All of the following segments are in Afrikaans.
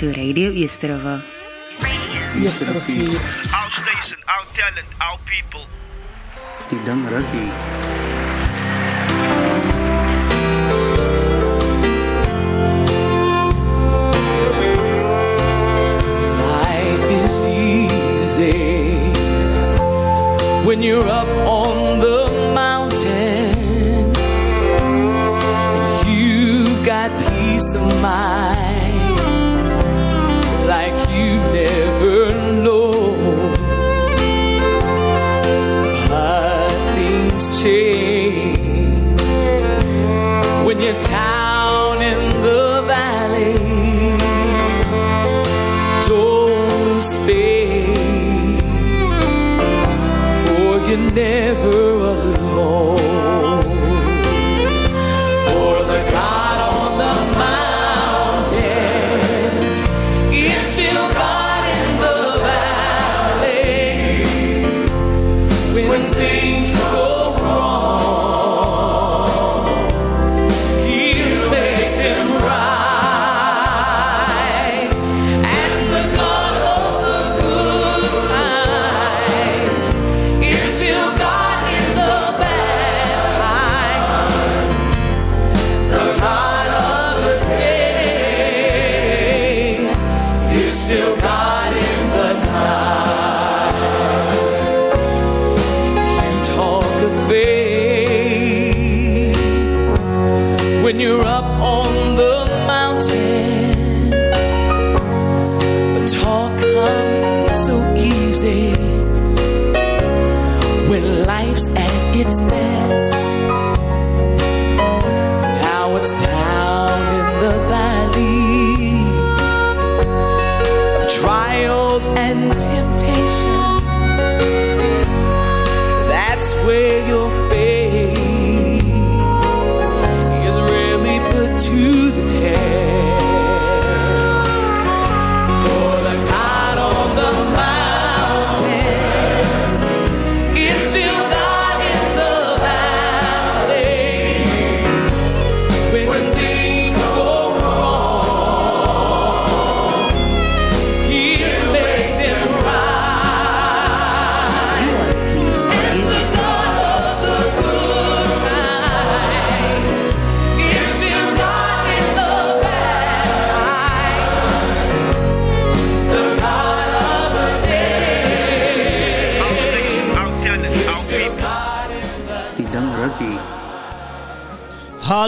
to Radio Easterova. Easterrivier. Our station, our talent, our people. Die ding ruggie. Life is easy when you're up on the mountain and you've got peace of mind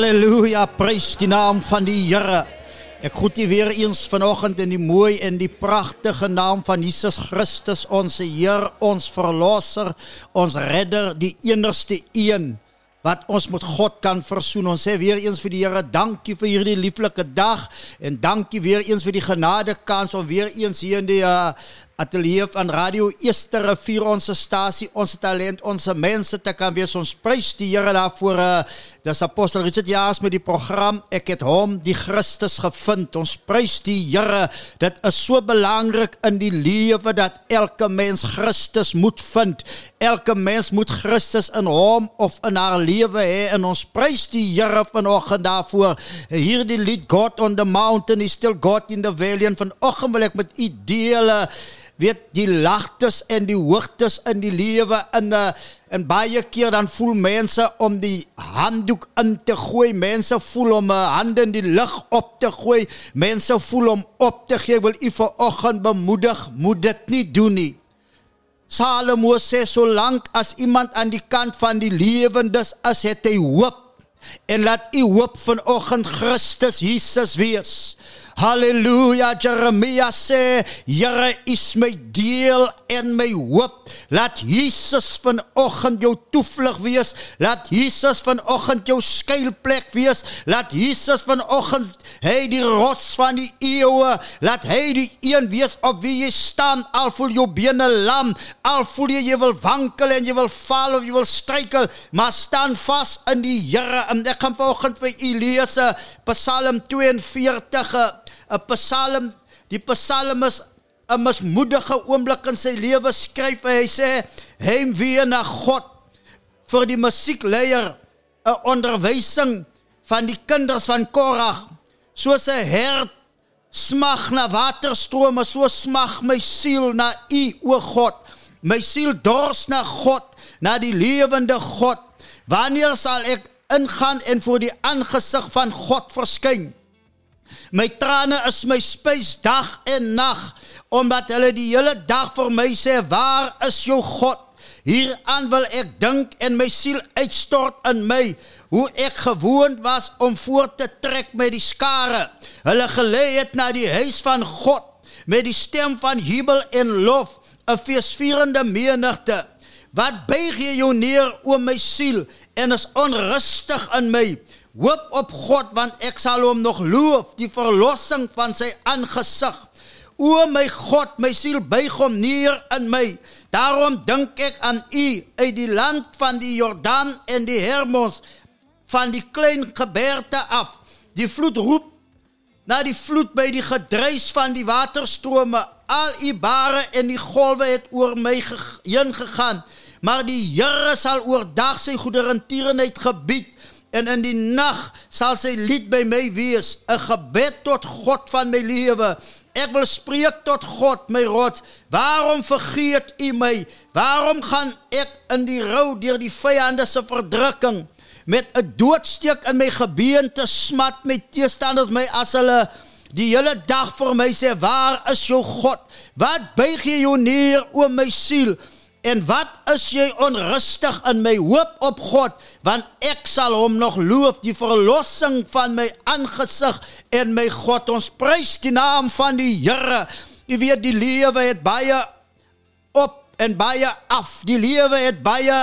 Halleluja, prys die naam van die Here. Ek groet u weer eens vanoggend in die mooi en die pragtige naam van Jesus Christus, ons Heer, ons verlosser, ons redder, die enigste een wat ons met God kan versoen. Ons sê weer eens vir die Here, dankie vir hierdie lieflike dag en dankie weer eens vir die genade kans om weer eens hier in die uh, ateljee van Radio Easter Rivier ons stasie, ons talent, ons mense te kan wees. Ons prys die Here daarvoor. Uh, dis apostel Richard Jaas met die program Ek het hom die Christus gevind. Ons prys die Here. Dit is so belangrik in die lewe dat elke mens Christus moet vind. Elke mens moet Christus in hom of in haar lewe hê en ons prys die Here vanoggend daarvoor. Hierdie lied God on the mountain is still God in the valley en vanoggend wil ek met u deel uh, weet die lagtes en die hoogtes in die lewe in 'n en baie keer dan voel mense om die handdoek in te gooi. Mense voel om 'n hande in die lug op te gooi. Mense voel om op te gee. Ek wil u vanoggend bemoedig, moet dit nie doen nie. Salomo sê solank as iemand aan die kant van die lewendes is, het hy hoop. En laat u hoop vanoggend Christus Jesus wees. Halleluja, Jeremia sê, Here is my deel en my hoop. Laat Jesus vanoggend jou toevlug wees. Laat Jesus vanoggend jou skuilplek wees. Laat Jesus vanoggend hy die rots van die eeue, laat hy die een wees op wie jy staan. Al voel jou bene lam, al voel jy jy wil wankel en jy wil val of jy wil struikel, maar staan vas in die Here. Ek gaan vanoggend vir u lees eh, Psalm 42 'n Psalm die Psalmis 'n mismoedige oomblik in sy lewe skryf hy sê heim weer na God vir die musiekleier 'n onderwysing van die kinders van Korag soos 'n hert smag na waterstrome, so smag my siel na U, o God. My siel dors na God, na die lewende God. Wanneer sal ek ingaan en voor die aangesig van God verskyn? My trane is my spys dag en nag, omdat hulle die hele dag vir my sê, "Waar is jou God?" Hieraan wil ek dink en my siel uitstort in my, hoe ek gewoond was om voort te trek met die skare. Hulle gelei het na die huis van God met die stem van jubel en lof, 'n feesvierende menigte. Wat buig jy jou neer o my siel en is onrustig in my? Hoop op God want ek sal hom nog loof, die verlossing van sy aangesig. O my God, my siel buig hom neer in my. Daarom dink ek aan U uit die land van die Jordaan en die Hermos van die klein gebergte af. Die vloed roep na die vloed by die gedruis van die waterstrome. Al u bare en die golwe het oor my heen gegaan. Maar die Here sal oordag sy goederentierenheid gebied en in die nag sal sy lied by my wees, 'n gebed tot God van my lewe. Ek wil spreek tot God, my rots. Waarom vergeet U my? Waarom gaan ek in die rou deur die vyande se verdrukking? met 'n doodsteek in my gebeente smat my teestanders my as hulle die hele dag vir my sê waar is jou God wat buig jy jou neer o my siel en wat is jy onrustig in my hoop op God? Want ek sal hom nog loof die verlossing van my aangesig en my God. Ons prys die naam van die Here. Jy weet die lewe het baie en baie af. Die lewe het baie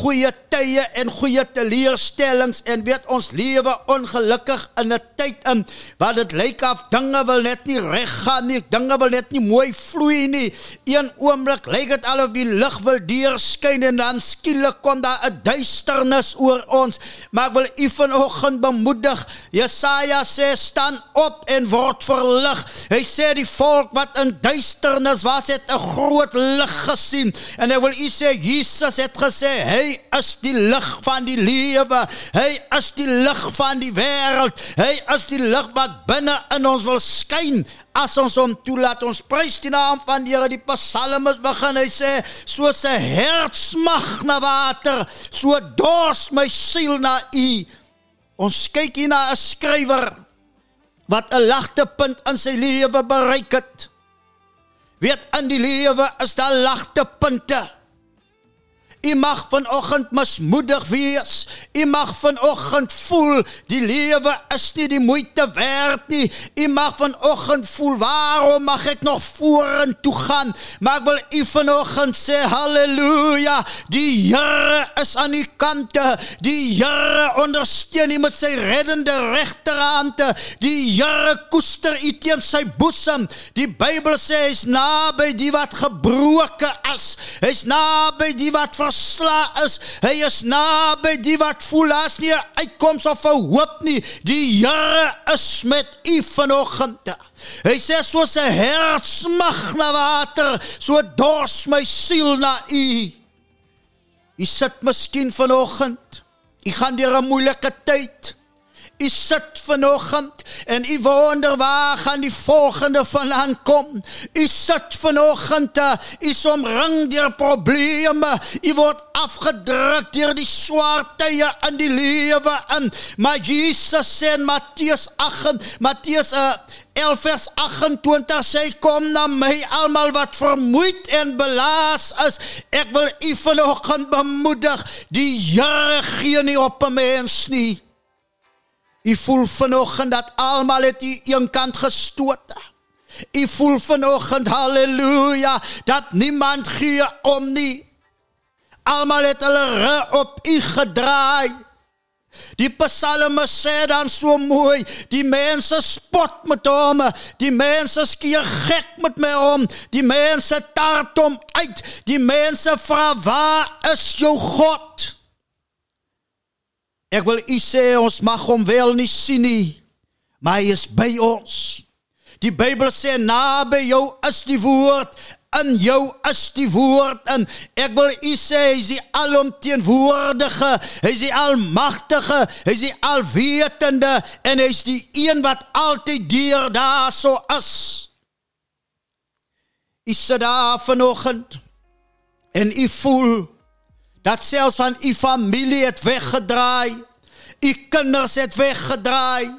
goeie tye en goeie teleurstellings en weet ons lewe ongelukkig in 'n tyd in waar dit lyk of dinge wil net nie reg gaan nie. Dinge wil net nie mooi vloei nie. Een oomblik lyk dit alof die lig wil deurskyn en dan skielik kom daar 'n duisternis oor ons. Maar ek wil u vanoggend bemoedig. Jesaja sê staan op en word verlig. Hy sê die volk wat in duisternis was het 'n groot lig gesien sien. En ek wil u sê Jesus het gesê hy is die lig van die lewe. Hy is die lig van die wêreld. Hy is die lig wat binne in ons wil skyn. As ons hom toelaat, ons prys die naam van die Here. Die Psalmes begin hy sê soos 'n hert smag na water, so dors my siel na u. Ons kyk hier na 'n skrywer wat 'n lagtepunt in sy lewe bereik het. Weet in die lewe is daar lagtepunte. U mag vanoggend mismoedig wees. U mag vanoggend voel die lewe is nie die moeite werd nie. U mag vanoggend voel waarom mag ek nog vorentoe gaan? Maar ek wil u vanoggend sê haleluja. Die Here is aan u kante. Die Here ondersteun u met sy reddende regterhand. Die Here koester u teen sy boesem. Die Bybel sê hy's naby die wat gebroken is. Hy's naby die wat versla is. Hy is naby die wat voel as nie 'n uitkoms of 'n hoop nie. Die Here is met u vanoggend. Hy sê soos 'n hert smag na water, so dors my siel na u. U sit miskien vanoggend. U gaan deur 'n moeilike tyd. U sit vanoggend en u wonder waar gaan die volgende vandaan kom. U sit vanoggend, uh, u is omring deur probleme. U word afgedruk deur die swaar tye in die lewe in. Maar Jesus sê in Matteus 8, Matteus uh, 11 vers 28 sê kom na my almal wat vermoeid en belaas is. Ek wil u vanoggend bemoedig. Die Here gee nie op 'n mens nie. U voel vanoggend dat almal het u een kant gestoot. U voel vanoggend haleluja dat niemand gee om nie. Almal het hulle op u gedraai. Die psalme sê dan so mooi, die mense spot met hom, die mense skeer gek met my om, die mense tart hom uit, die mense vra waar is jou God? Ek wil u sê ons mag hom wel nie sien nie, maar hy is by ons. Die Bybel sê naby jou is die woord in jou is die woord en ek wil u sê hy is die alomteenwoordige, hy is die almagtige, hy is die alwetende en hy is die een wat altyd deur daar so is. U sit daar vanoggend en u voel dat selfs van u familie het weggedraai. U kinders het weggedraai.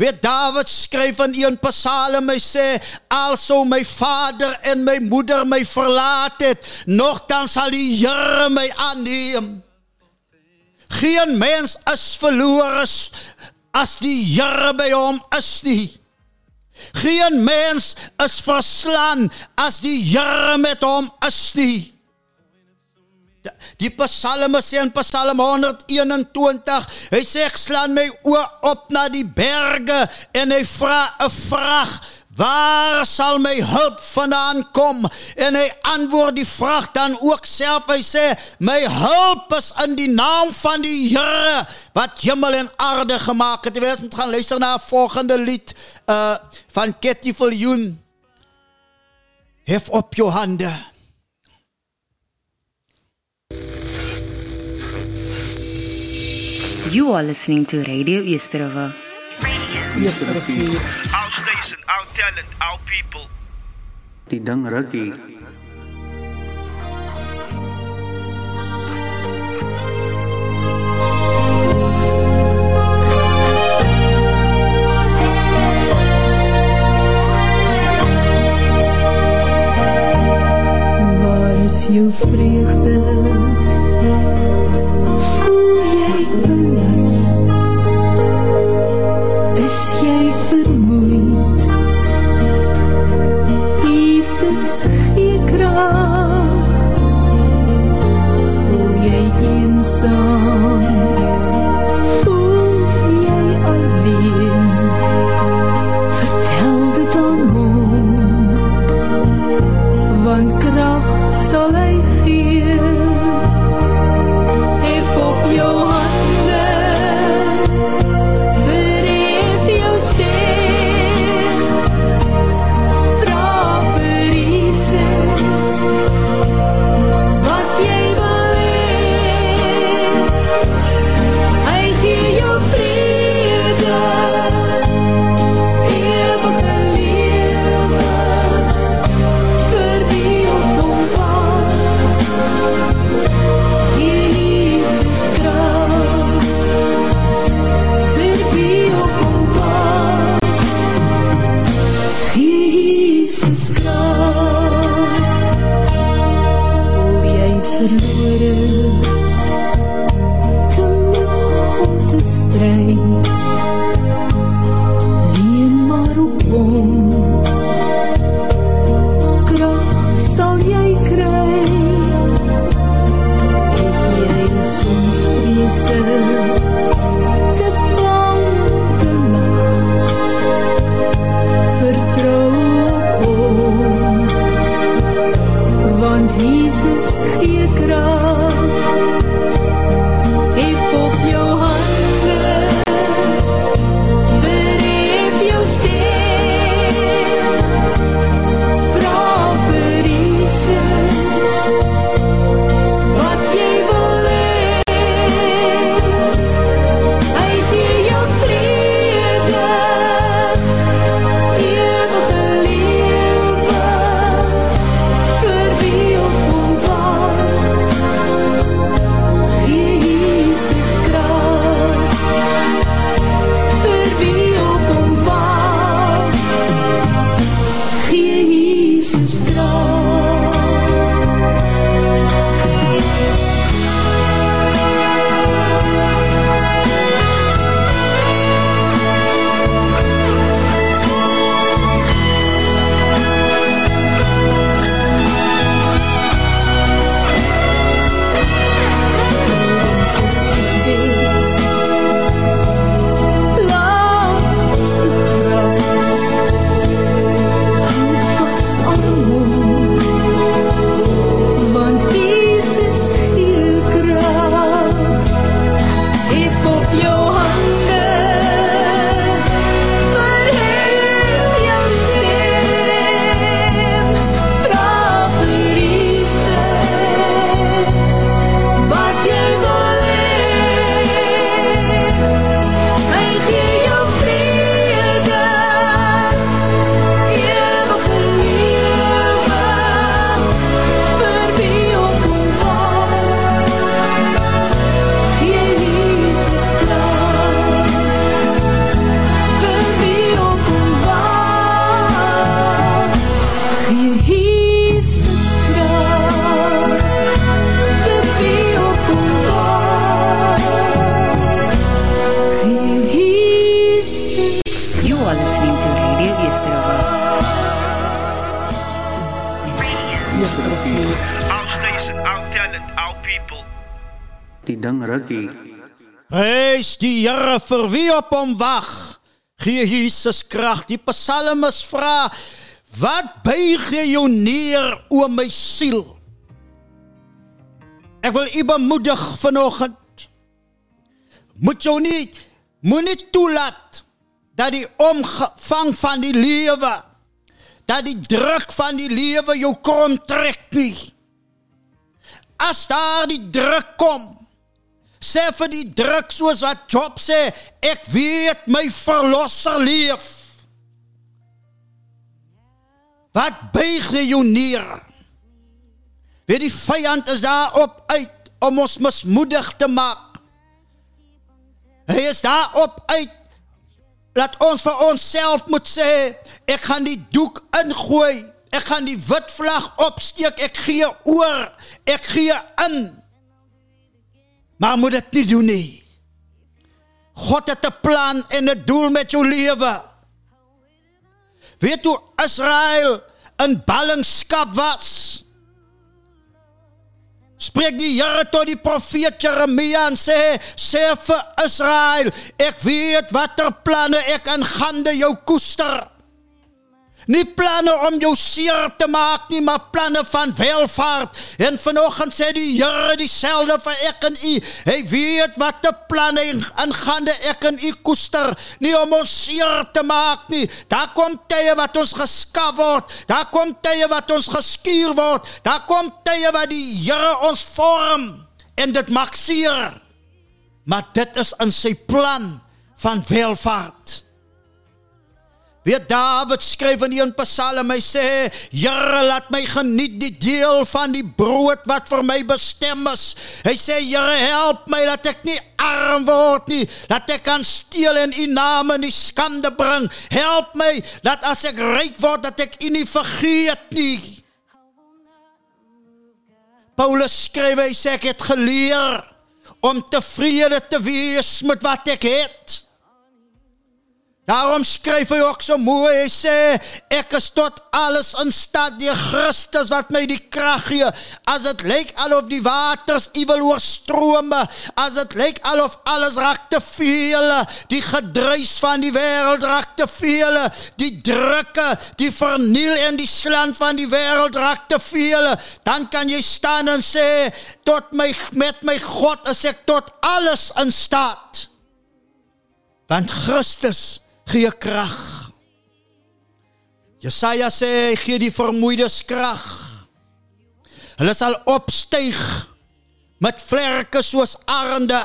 Weet David skryf in een Psalm hy sê also my vader en my moeder my verlaat het nogtans sal die Here my aanneem Geen mens is verlore as die Here by hom is nie Geen mens is verslaan as die Here met hom is nie Die Psalme sê in Psalm 121, hy sê ek slaan my oë op na die berge en hy vra 'n vraag, waar sal my hulp vandaan kom? En hy antwoord die vraag dan ook self, hy sê my hulp is in die naam van die Here wat hemel en aarde gemaak het. Jy wil net gaan luister na 'n volgende lied uh van Ketty Viljoen. Hef op jou hande. You are listening to Radio Easterova. Estervier. Our station, our talent, our people. Die ding rukkie. Waar is jou vreugde? Vir wie op hom wag. Gee Jesus krag. Die psalmis vra: Wat buig jy jou neer o my siel? Ek wil u bemoedig vanoggend. Moet jou nie moenie toelaat dat die omvang van die lewe dat die druk van die lewe jou kom trek nie. As daar die druk kom, sê vir die druk soos wat Job sê, ek weet my verlosser leef. Wat buig jy neer? Weet die vyand is daar op uit om ons mismoedig te maak. Hy is daar op uit Laat ons vir onsself moet sê, ek gaan die doek ingooi. Ek gaan die wit vlag opsteek. Ek gee oor. Ek gee in. Maar moet dit nie doen nie. God het 'n plan en 'n doel met jou lewe. Weet jy Israel in ballingskap was? spreek die Here tot die profeet Jeremia en sê sê vir Israel ek weet watter planne ek aangaande jou koester Nie planne om jou seer te maak nie, maar planne van welvaart. En vanoggend sê die Here dieselfde vir ek en u. Hy weet wat te planne aangaande ek en u koester, nie om ons seer te maak nie. Daar kom tye wat ons geskaf word. Daar kom tye wat ons geskuur word. Daar kom tye wat die Here ons vorm en dit maak seer. Maar dit is in sy plan van welvaart. Weer Dawid skryf in een Psalm, hy sê: "Here, laat my geniet die deel van die brood wat vir my bestem is." Hy sê: "Here, help my dat ek nie arm word nie, dat ek kan steel en U naam in die skande bring. Help my dat as ek ryk word, dat ek U nie vergeet nie." Paulus skryf hy sê ek het geleer om tevrede te wees met wat ek het. Daarom skryf hy ook so mooi, hy sê ek is tot alles in staat deur Christus wat my die krag gee. As dit lyk alof die waters uwel oorstrome, as dit lyk alof alles raak te veel, die gedruis van die wêreld raak te veel, die drukke, die verniel en die slaan van die wêreld raak te veel, dan kan jy staan en sê tot my met my God is ek tot alles in staat. Want Christus gee krag. Jesaja sê hy gee die vermoeides krag. Hulle sal opstyg met vlerke soos arende.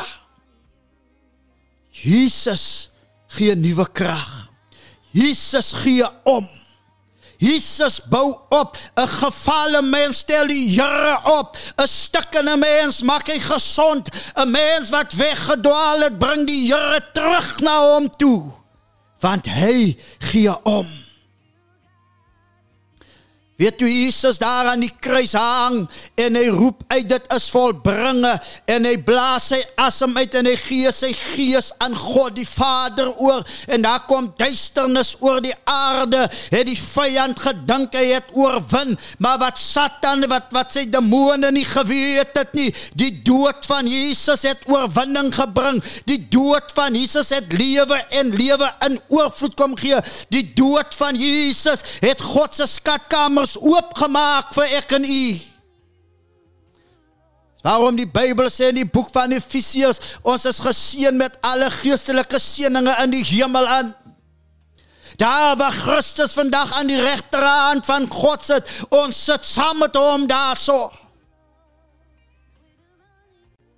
Jesus gee nuwe krag. Jesus gee om. Jesus bou op 'n gefalle mens stel die Here op 'n stikkende mens maak hy gesond 'n mens wat weggedwaal het bring die Here terug na hom toe want hy gee om. Weet jy Jesus daar aan die kruis hang en hy roep uit dit is volbringe en hy blaas sy asem uit en hy gee sy gees aan God die Vader oor. En daar kom duisternis oor die aarde het die vyand gedink hy het oorwin maar wat Satan wat wat sy demone nie geweet het nie die dood van Jesus het oorwinning gebring. Die dood van Jesus het lewe en lewe in oorvloed kom gee. Die dood van Jesus het God se skatkamer ons oopgemaak vir ek en u. Waarom die Bybel sê in die boek van Efesiërs, ons is geseën met alle geestelike seënings in die hemel aan. Daar waar Christus vandag aan die regterhand van God sit, ons sit saam met hom daarso.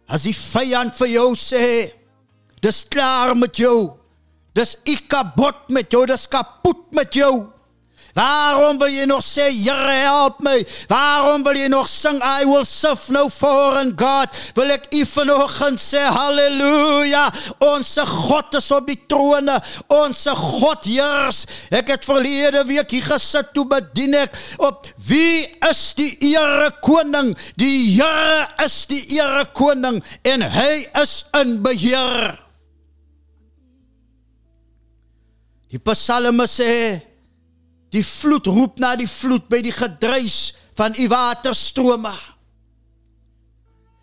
As die vyand vir jou sê, dis klaar met jou. Dis ek kapot met jou, dis kapot met jou. Waarom wil jy nog sê Here help my? Waarom wil jy nog sing I will serve no foreign God? Wil ek u vanoggend sê haleluja. Ons God is op die troon. Ons God heers. Ek het verlede week hier gesit toe bedien ek op wie is die ere koning? Die Here is die ere koning en hy is in beheer. Die psalme sê Die vloed roep na die vloed by die gedruis van u waterstrome.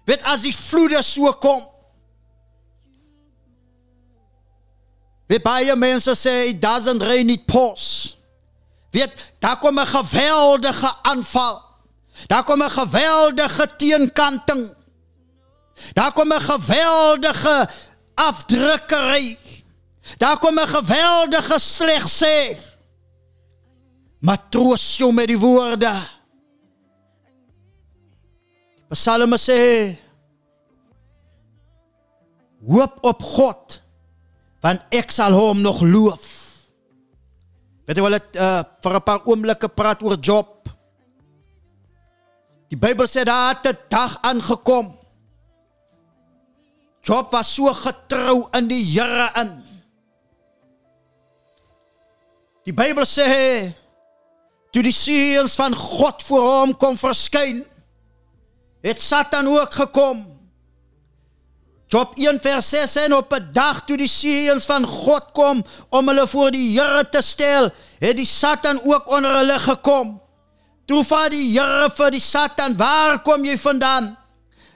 Weet as die vloede so kom. Weet baie mense sê it doesn't rain it pours. Weet, daar kom 'n geweldige aanval. Daar kom 'n geweldige teenkanting. Daar kom 'n geweldige afdrukkery. Daar kom 'n geweldige sê. Maar troos jou met die woorde. Psalme sê Hoop op God want ek sal hom nog loof. Weet jy wel dit uh, vir 'n paar oomblikke praat oor Job. Die Bybel sê daar het 'n dag aangekom. Job was so getrou in die Here in. Die Bybel sê toe die seuns van God voor hom kom verskyn, het Satan ook gekom. Job 1 vers 6 en op 'n dag toe die seuns van God kom om hulle voor die Here te stel, het die Satan ook onder hulle gekom. Toe vaar die Here vir die Satan, "Waar kom jy vandaan?"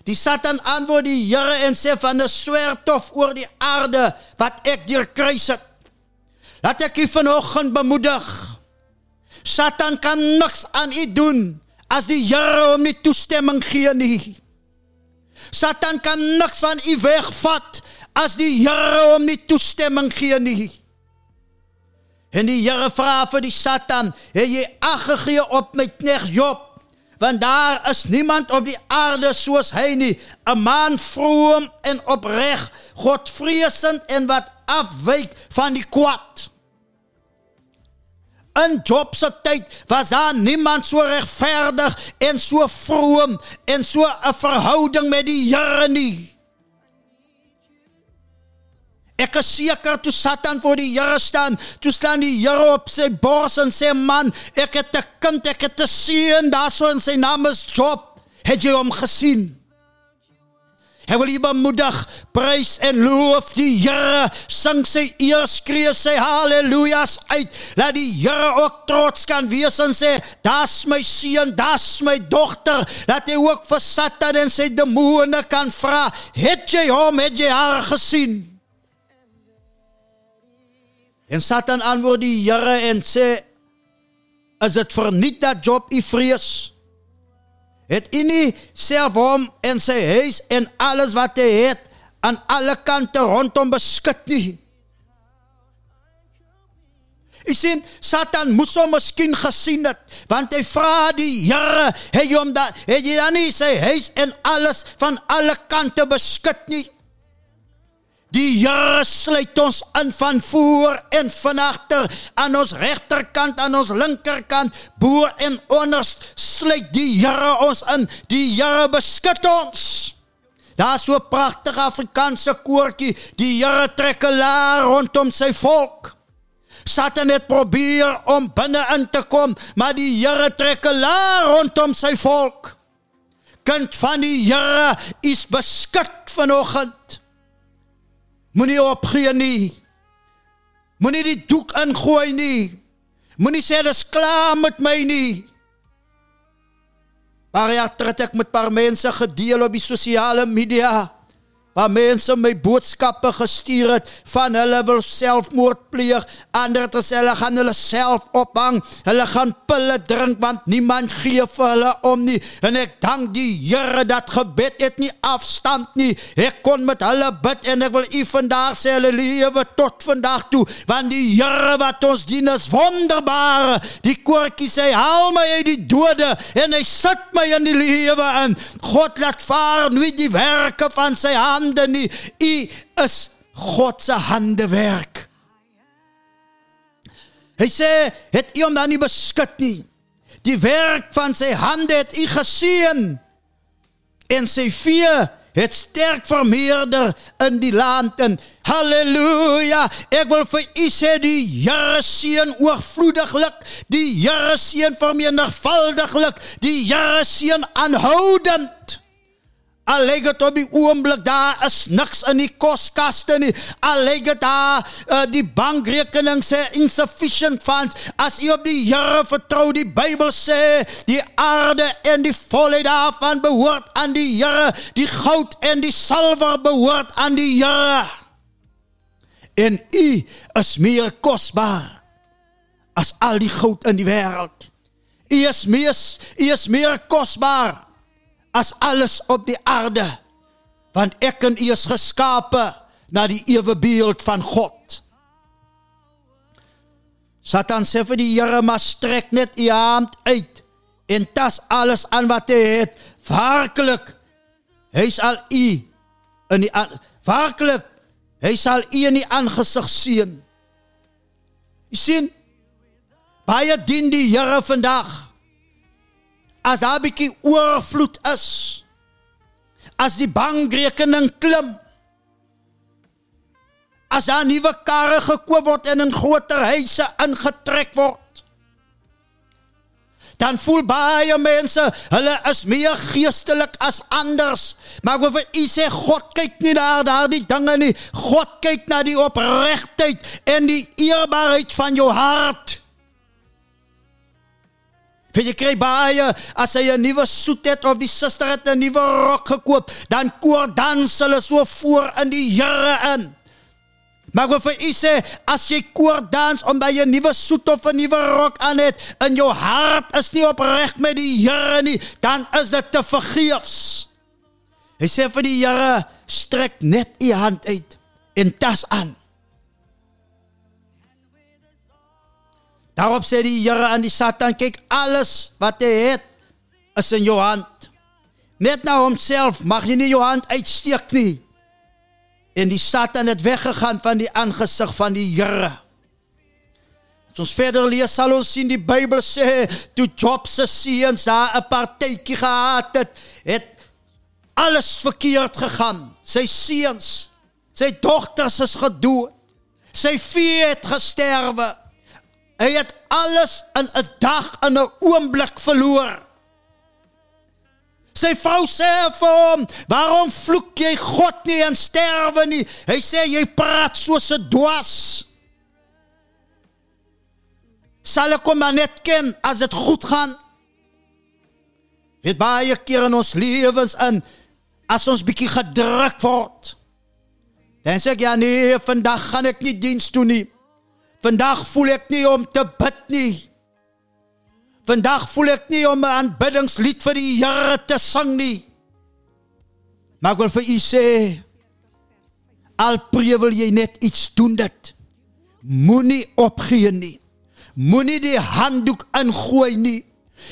Die Satan antwoord die Here en sê van 'n swertof oor die aarde wat ek deur kruis het. Laat ek u vanoggend bemoedig. Satan kan niks aan u doen as die Here hom nie toestemming gee nie. Satan kan niks van u wegvat as die Here hom nie toestemming gee nie. En die Here vra vir die Satan: "Het jy ag gegee op my knegt Job? Want daar is niemand op die aarde soos hy nie, 'n man vroom en opreg, Godvreesend en wat afwyk van die kwaad." In Job se tyd was daar niemand so regverdig en so vroom en so 'n verhouding met die Here nie. Ek is seker toe Satan voor die Here staan, toe staan die Here op sy bors en sê man, ek het 'n kind, ek het 'n seun, daarso in sy naam is Job. Het jy hom gesien? Hy wil u bemoedig, prys en loof die Here, sing sy eer, skree sy haleluja's uit. Laat die Here ook trots kan wees en sê, "Das my seun, das my dogter." Laat hy ook vir Satan en sy demone kan vra, "Het jy hom, het jy haar gesien?" En Satan antwoord die Here en sê, "Is dit verniet dat Job u vrees?" Het u nie self hom en sy huis en alles wat hy het aan alle kante rondom beskik nie. Ek sien Satan moes hom miskien gesien het want hy vra die Here, het jy hom dat het jy dan nie sy huis en alles van alle kante beskik nie? Die Here sluit ons in van voor en van agter, aan ons regterkant, aan ons linkerkant, bo en onderst sluit die Here ons in. Die Here beskud ons. Daar so 'n pragtige Afrikaanse koortjie, die Here trek 'n laar rondom sy volk. Satan het probeer om binne in te kom, maar die Here trek 'n laar rondom sy volk. Kind van die Here is beskud vanoggend. Moenie opgee nie. Moenie die doek ingooi nie. Moenie sê dis klaar met my nie. Maar ja, het ek met paar mense gedeel op die sosiale media waar mense my boodskappe gestuur het van hulle wil selfmoord pleeg, ander het gesê hulle gaan hulle self ophang, hulle gaan pille drink want niemand gee vir hulle om nie. En ek dank die Here dat gebed het nie afstand nie. Ek kon met hulle bid en ek wil u vandag sê hulle lewe tot vandag toe want die Here wat ons dien is wonderbaar. Die koortjie sê haal my uit die dode en hy sit my in die lewe in. God laat vaar nie die werke van sy hand hande nie. U is God se handewerk. Hy sê, het u hom dan nie beskik nie? Die werk van sy hande het u geseën. En sy vee het sterk vermeerder in die land en halleluja ek wil vir u sê die Here seën oorvloediglik die Here seën vermenigvuldiglik die Here seën aanhoudend Al lyk dit op die oomblik daar is niks in die koskaste nie. Al lyk dit daar uh, die bankrekening sê insufficient funds. As u op die Here vertrou, die Bybel sê die aarde en die volheid daarvan behoort aan die Here. Die goud en die silwer behoort aan die Here. En u is meer kosbaar as al die goud in die wêreld. U is meer u is meer kosbaar as alles op die aarde want ek en u is geskape na die ewe beeld van God. Satan sê vir die Here maar strek net u hand uit en tas alles aan wat hy het. Werklik hy sal u in die werklik hy sal u in die aangesig sien. U sien baie dien die Here vandag as daar 'n bietjie oorvloed is, as die bankrekening klim, as daar nuwe karre gekoop word en in groter huise ingetrek word, dan voel baie mense hulle is meer geestelik as anders. Maar ek wil vir u sê God kyk nie na daardie dinge nie. God kyk na die opregtheid en die eerbaarheid van jou hart. Vir jy kry baie as hy 'n nuwe soet het of die suster het 'n nuwe rok gekoop, dan koor dans hulle so voor in die Here in. Maar wat vir u sê, as jy koor dans om by 'n nuwe soet of 'n nuwe rok aan het, in jou hart is nie opreg met die Here nie, dan is dit te vergeefs. Hy sê vir die Here, strek net u hand uit en tas aan. Daarop sê die Here aan die Satan, kyk alles wat hy het is in jou hand. Net na homself mag jy nie jou hand uitsteek nie. En die Satan het weggegaan van die aangesig van die Here. As ons verder lees sal ons sien die Bybel sê toe Job se seuns daar 'n partytjie gehad het, het alles verkeerd gegaan. Sy seuns, sy dogters is gedood. Sy vee het gesterwe. Hy het alles in 'n dag in 'n oomblik verloor. Sy vrou sê vir hom, "Waarom vloek jy God nie en sterwe nie?" Hy sê, "Jy praat soos 'n dwaas." Sal ek hom net ken as dit goed gaan? Het baie keer in ons lewens in as ons bietjie gedruk word. Dan sê ek ja nee, vandag gaan ek nie diens toe nie. Vandag voel ek nie om te bid nie. Vandag voel ek nie om 'n aanbiddingslied vir die Here te sing nie. Maar ek wil vir u sê al prewel jy net iets doen dit. Moenie opgee nie. Moenie die handdoek ingooi nie.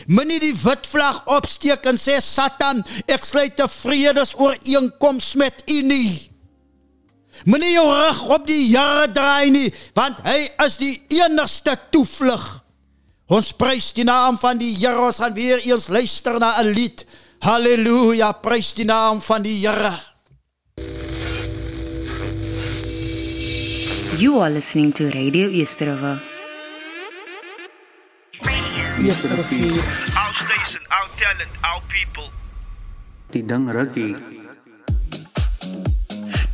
Moenie die wit vlag opsteek en sê Satan, ek sluit 'n vredesooreenkoms met u nie. Moenie jou rug op die Here draai nie, want hy is die enigste toevlug. Ons prys die naam van die Here. Ons gaan weer eens luister na 'n lied. Halleluja, prys die naam van die Here. You are listening to Radio Easterova. Estervier, Our station, our talent, our people. die ding rukkie.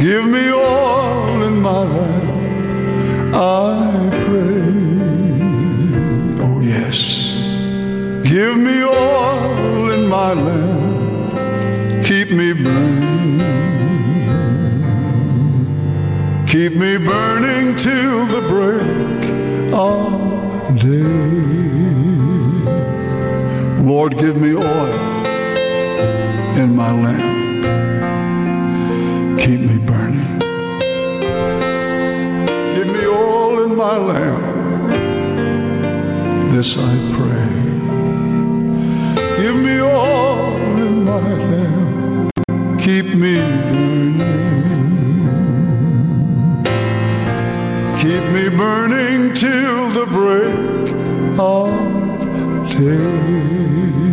Give me all in my life, I pray. Oh, yes. Give me all in my lamp, keep me burning. Keep me burning till the break of day. Lord, give me oil in my lamp. Keep me burning. Give me all in my lamp. This I pray. Give me all in my lamp. keep me burning. Keep me burning till the break of day.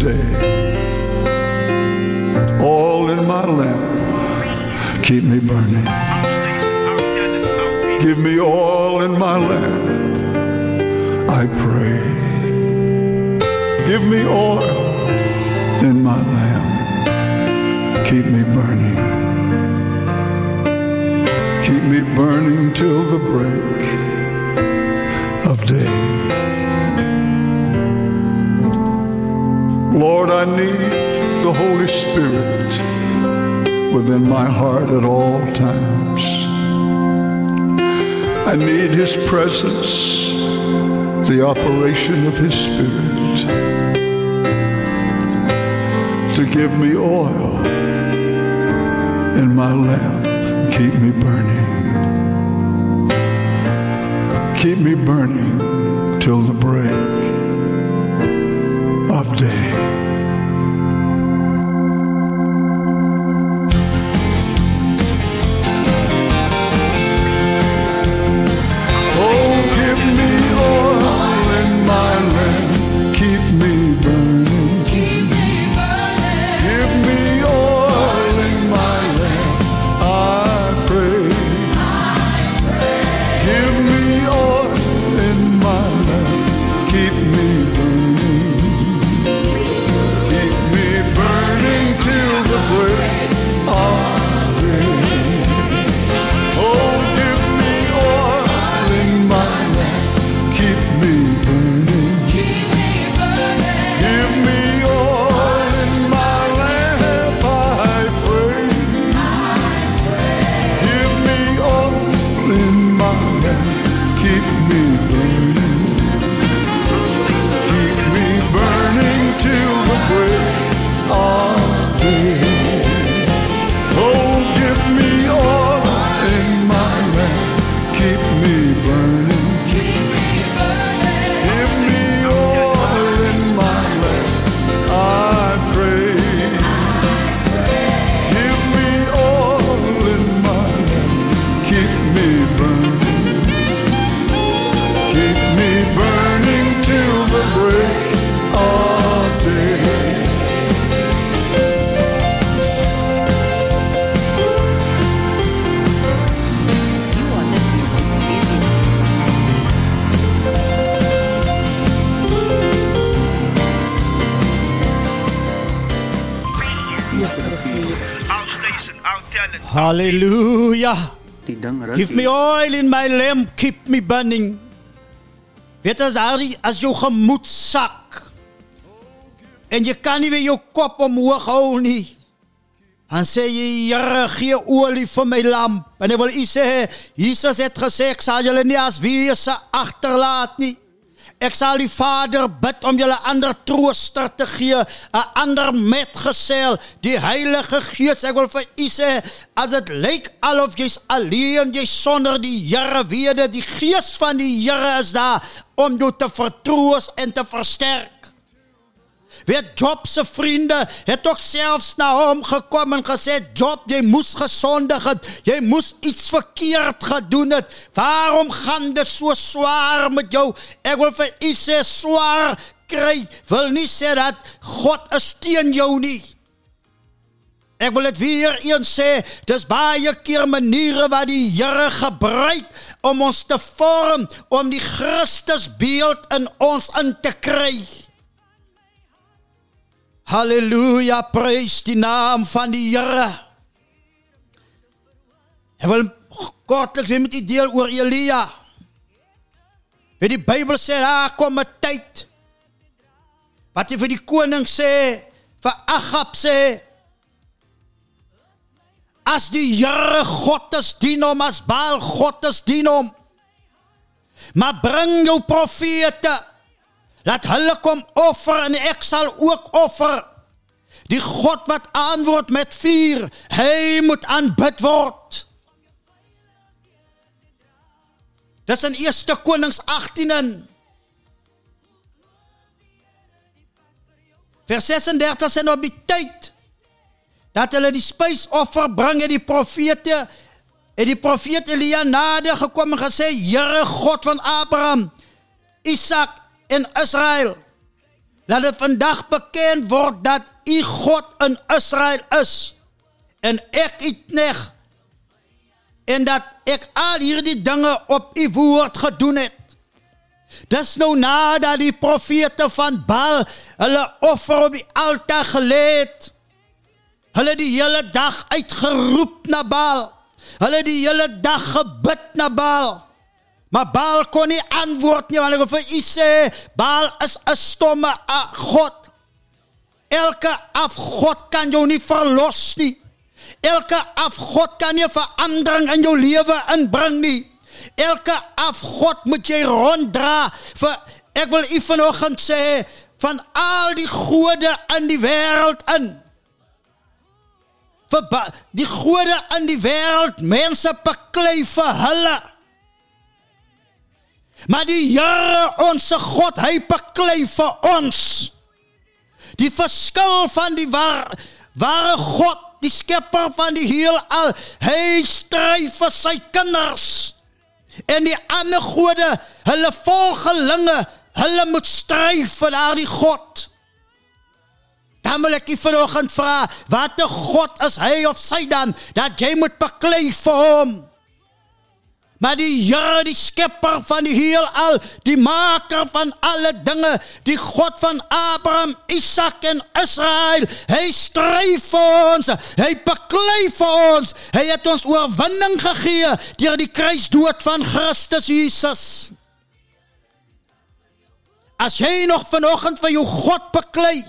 Today all in my lamp, keep me burning. Give me all in my lamp, I pray. Give me oil in my lamp, keep me burning. Keep me burning till the break of day. Lord, I need the Holy Spirit within my heart at all times. I need His presence, the operation of His Spirit to give me oil in my lamp. Keep me burning. Keep me burning till the break of my lamp, keep me burning. Weet as daardie as jou gemoed sak en jy kan nie weer jou kop omhoog hou nie. Dan sê jy, Here, gee olie vir my lamp. En ek wil u sê, Jesus het gesê, ek sal julle nie as wese agterlaat nie. Ek sal die Vader bid om julle ander trooster te gee, 'n ander metgesel, die Heilige Gees. Ek wil vir u sê, as dit lyk alof jy's alleen, jy's sonder die Here, weet dit die Gees van die Here is daar om jou te vertroos en te versterk. Weet Job se vriende het ook selfs na hom gekom en gesê Job, jy moes gesondig het. Jy moes iets verkeerd gedoen het. Waarom gaan dit so swaar met jou? Ek wil vir u sê swaar kry wil nie sê dat God is teen jou nie. Ek wil dit weer eens sê, dis baie keer maniere wat die Here gebruik om ons te vorm om die Christusbeeld in ons in te kry. Halleluja, prys die naam van die Here. Ek wil kortliks weer met u deel oor Elia. Wie die Bybel sê daar kom 'n tyd wat hy vir die koning sê, vir Agab sê, as die Here God is dien hom as Baal God is dien hom. Maar bring jou profete. Laat hulle kom offer en ek sal ook offer. Die God wat antwoord met vuur, hy moet aanbid word. Dis in 1 Konings 18 in Vers 36 sê op die tyd dat hulle die spysoffer bring en die profete en die profeet Elia nader gekom en gesê Here God van Abraham, Isak en Israel laat dit vandag bekend word dat u God in Israel is en ek het neg en dat ek al hierdie dinge op u woord gedoen het. Dis nou nadat die profete van Baal hulle offer op die altaar gelê het. Hulle die hele dag uitgeroep na Baal. Hulle die hele dag gebid na Baal. Maar Baal kon nie antwoord nie want ek wil vir u sê Baal is 'n stomme uh, god. Elke afgod kan jou nie verlos nie. Elke afgod kan nie verandering in jou lewe inbring nie. Elke afgod moet jy ronddra vir ek wil u vanoggend sê van al die gode in die wêreld in vir die gode in die wêreld mense beklei vir hulle. Maar die Here ons God, hy beklei vir ons. Die verskil van die waar, ware God, die skepper van die heelal, hy stry vir sy kinders. En die ander gode, hulle volgelinge, hulle moet stry vir daardie God. Dan wil ek u vanoggend vra, watter God is hy of sy dan dat jy moet beklei vir hom? Maar die Here, die skepper van die heelal, die maker van alle dinge, die God van Abraham, Isak en Israel, hy stry vir ons. Hy beklei vir ons. Hy het ons oorwinning gegee deur die kruisdood van Christus Jesus. As jy nog vanoggend vir jou God beklei,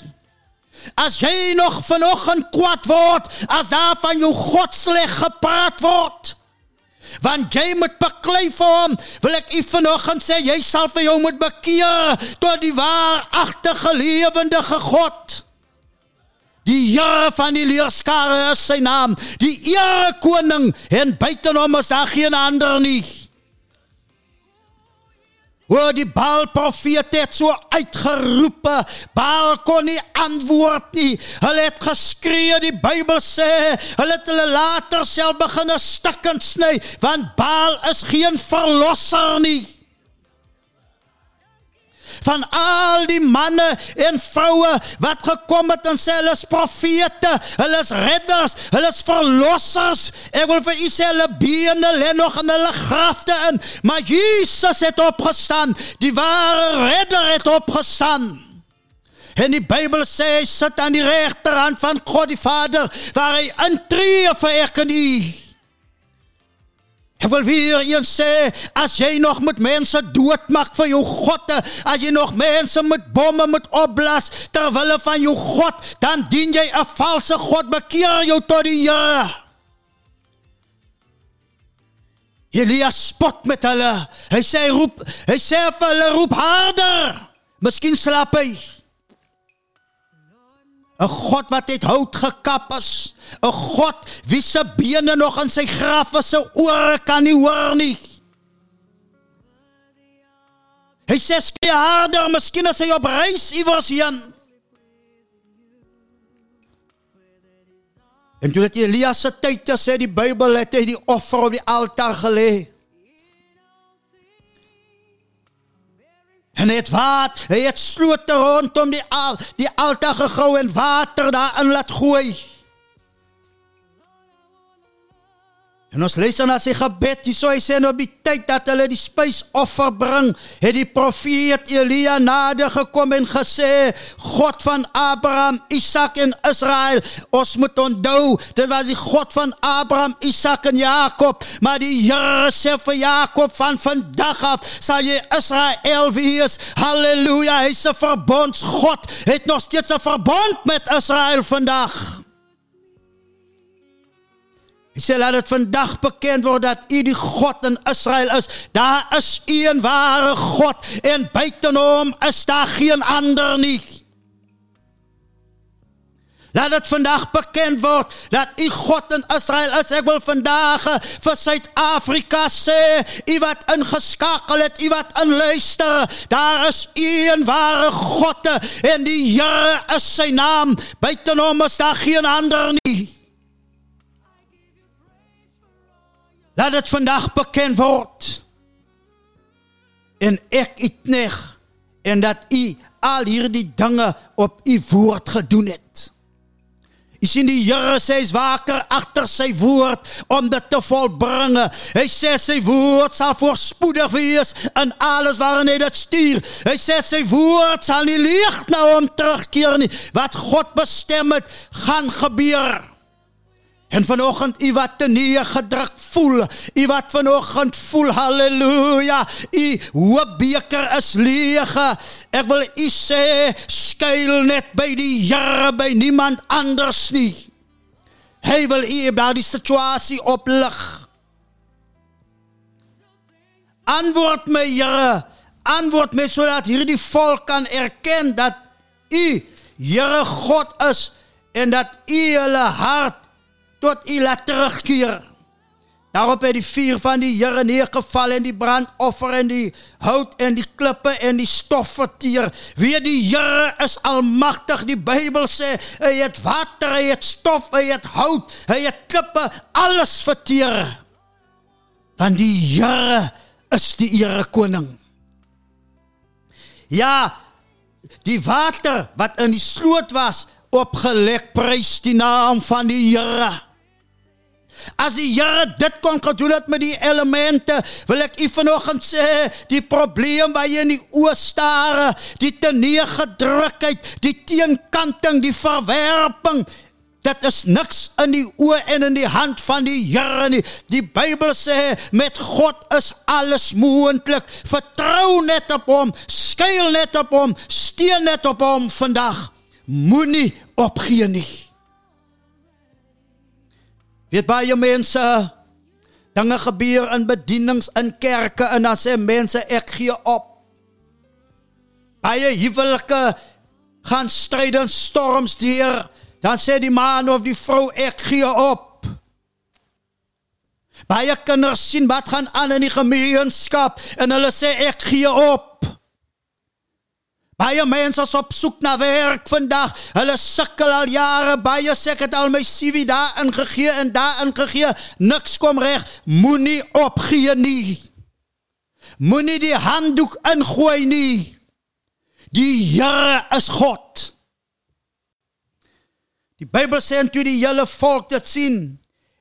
As jy nog vanoggend kwaad word, as daar van jou God sleg gepraat word, want jy moet beklei vir hom, wil ek u vanoggend sê jy sal vir jou moet bekeer tot die waaragtige lewendige God. Die Here van die leerskare is sy naam, die ere koning en buite hom is daar geen ander nie. Hoor die Baal profete het so uitgeroep. Baal kon nie antwoord nie. Hulle het geskree, die Bybel sê, hulle het hulle later self begin stik en sny, want Baal is geen verlosser nie van al die manne en vroue wat gekom het en sê hulle is profete, hulle is redders, hulle is verlossers. Ek wil vir u hulle nog in hulle grafte in, maar Jesus het opgestaan. Die ware redder het opgestaan. En die Bybel sê hy sit aan die regterhand van God die Vader waar hy intree vir ek en. Ek wil weer eens sê, as jy nog met mense doodmaak vir jou God, as jy nog mense met bomme moet opblas ter wille van jou God, dan dien jy 'n valse God. Bekeer jou tot die Here. Elia spot met hulle. Hy sê roep, hy sê vir hulle roep harder. Miskien slaap hy. 'n God wat uit hout gekap is, 'n God wie se bene nog in sy graf is, se ore kan nie hoor nie. Hy sê skree harder, miskien as hy op reis iewers heen. En toe dit Elia se tyd is, sê die Bybel het hy die offer op die altaar gelê. En hy het wat, hy het slote rondom die al, die altaar gegrou en water daarin laat gooi. En ons lees dan as hy gebed, hierso hy sê nou die tyd dat hulle die spysoffer bring, het die profeet Elia nader gekom en gesê: God van Abraham, Isak en Israel, ons moet onthou, dit was die God van Abraham, Isak en Jakob, maar die Here sê vir Jakob van vandag af sal jy Israel wees. Halleluja, hy's 'n verbondsgod, het nog steeds 'n verbond met Israel vandag. Hy sê laat dit vandag bekend word dat U die God in Israel is. Daar is een ware God en buite hom is daar geen ander nie. Laat dit vandag bekend word dat U God in Israel is. Ek wil vandag eh, vir Suid-Afrika sê, U wat ingeskakel het, U wat inluister, daar is een ware God en die Here is sy naam. Buite hom is daar geen ander nie. Laat dit vandag bekend word. En ek het neg en dat u al hierdie dinge op u woord gedoen het. U sien die Here sê hy's waker agter sy woord om dit te volbring. Hy sê sy woord sal voorspoedig wees in alles waarin hy dit stuur. Hy sê sy woord sal nie leeg na hom terugkeer nie. Wat God bestem het, gaan gebeur. En vanoggend u wat te neer gedruk voel, u wat vanoggend voel haleluja, u hoopbeker is leeg. Ek wil u sê skuil net by die Here, by niemand anders nie. Hy wil u by die situasie oplig. Antwoord my Here, antwoord my sodat hierdie volk kan erken dat u Here God is en dat u hulle hart tot u laat terugkeer. Daarop het die vuur van die Here neergeval en die brandoffer en die hout en die klippe en die stof verteer. Wie die Here is almagtig. Die Bybel sê hy het water, hy het stof, hy het hout, hy het klippe, alles verteer. Want die Here is die Here koning. Ja, die water wat in die sloot was, opgelek prys die naam van die Here. As die Here dit kon gedoen het met die elemente, wil ek u vanoggend sê, die probleem waar jy in die oë staar, die teneergedrukheid, die teenkanting, die verwerping, dit is niks in die oë en in die hand van die Here nie. Die Bybel sê met God is alles moontlik. Vertrou net op hom, skuil net op hom, steun net op hom vandag. Moenie opgee nie. Weet baie mense dinge gebeur in bedienings in kerke en dan sê mense ek gee op. Baie huwelike gaan stryd en storms deur. Dan sê die man of die vrou ek gee op. Baie kinders sien wat gaan aan in die gemeenskap en hulle sê ek gee op. Baie mense is op soek na werk vandag. Hulle sukkel al jare. Baie sê ek het al my CV daar ingegee en daar ingegee. Niks kom reg. Moenie opgee nie. Moenie die handdoek ingooi nie. Die Here is God. Die Bybel sê en toe die hele volk dit sien,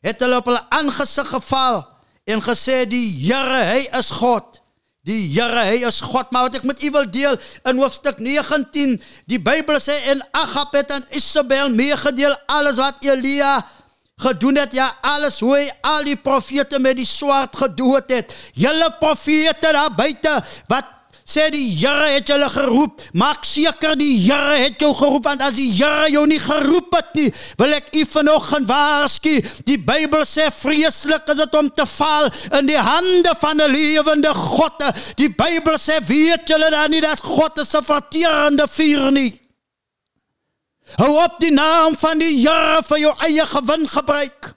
het hulle op hulle aangesig geval en gesê die Here, hy is God. Die Here, hy is God, maar wat ek met u wil deel in hoofstuk 19, die Bybel sê en Agab het aan Isabel meegedeel alles wat Elia gedoen het, ja alles hoe hy al die profete met die swaard gedood het. Julle profete daar buite wat sê die Here het julle geroep. Maak seker die Here het jou geroep want as die Here jou nie geroep het nie, wil ek u vanoggend waarsku. Die Bybel sê vreeslik is dit om te val in die hande van 'n lewende God. Die Bybel sê weet julle dan nie dat God 'n verterende vuur nie. Hou op die naam van die Here vir jou eie gewin gebruik.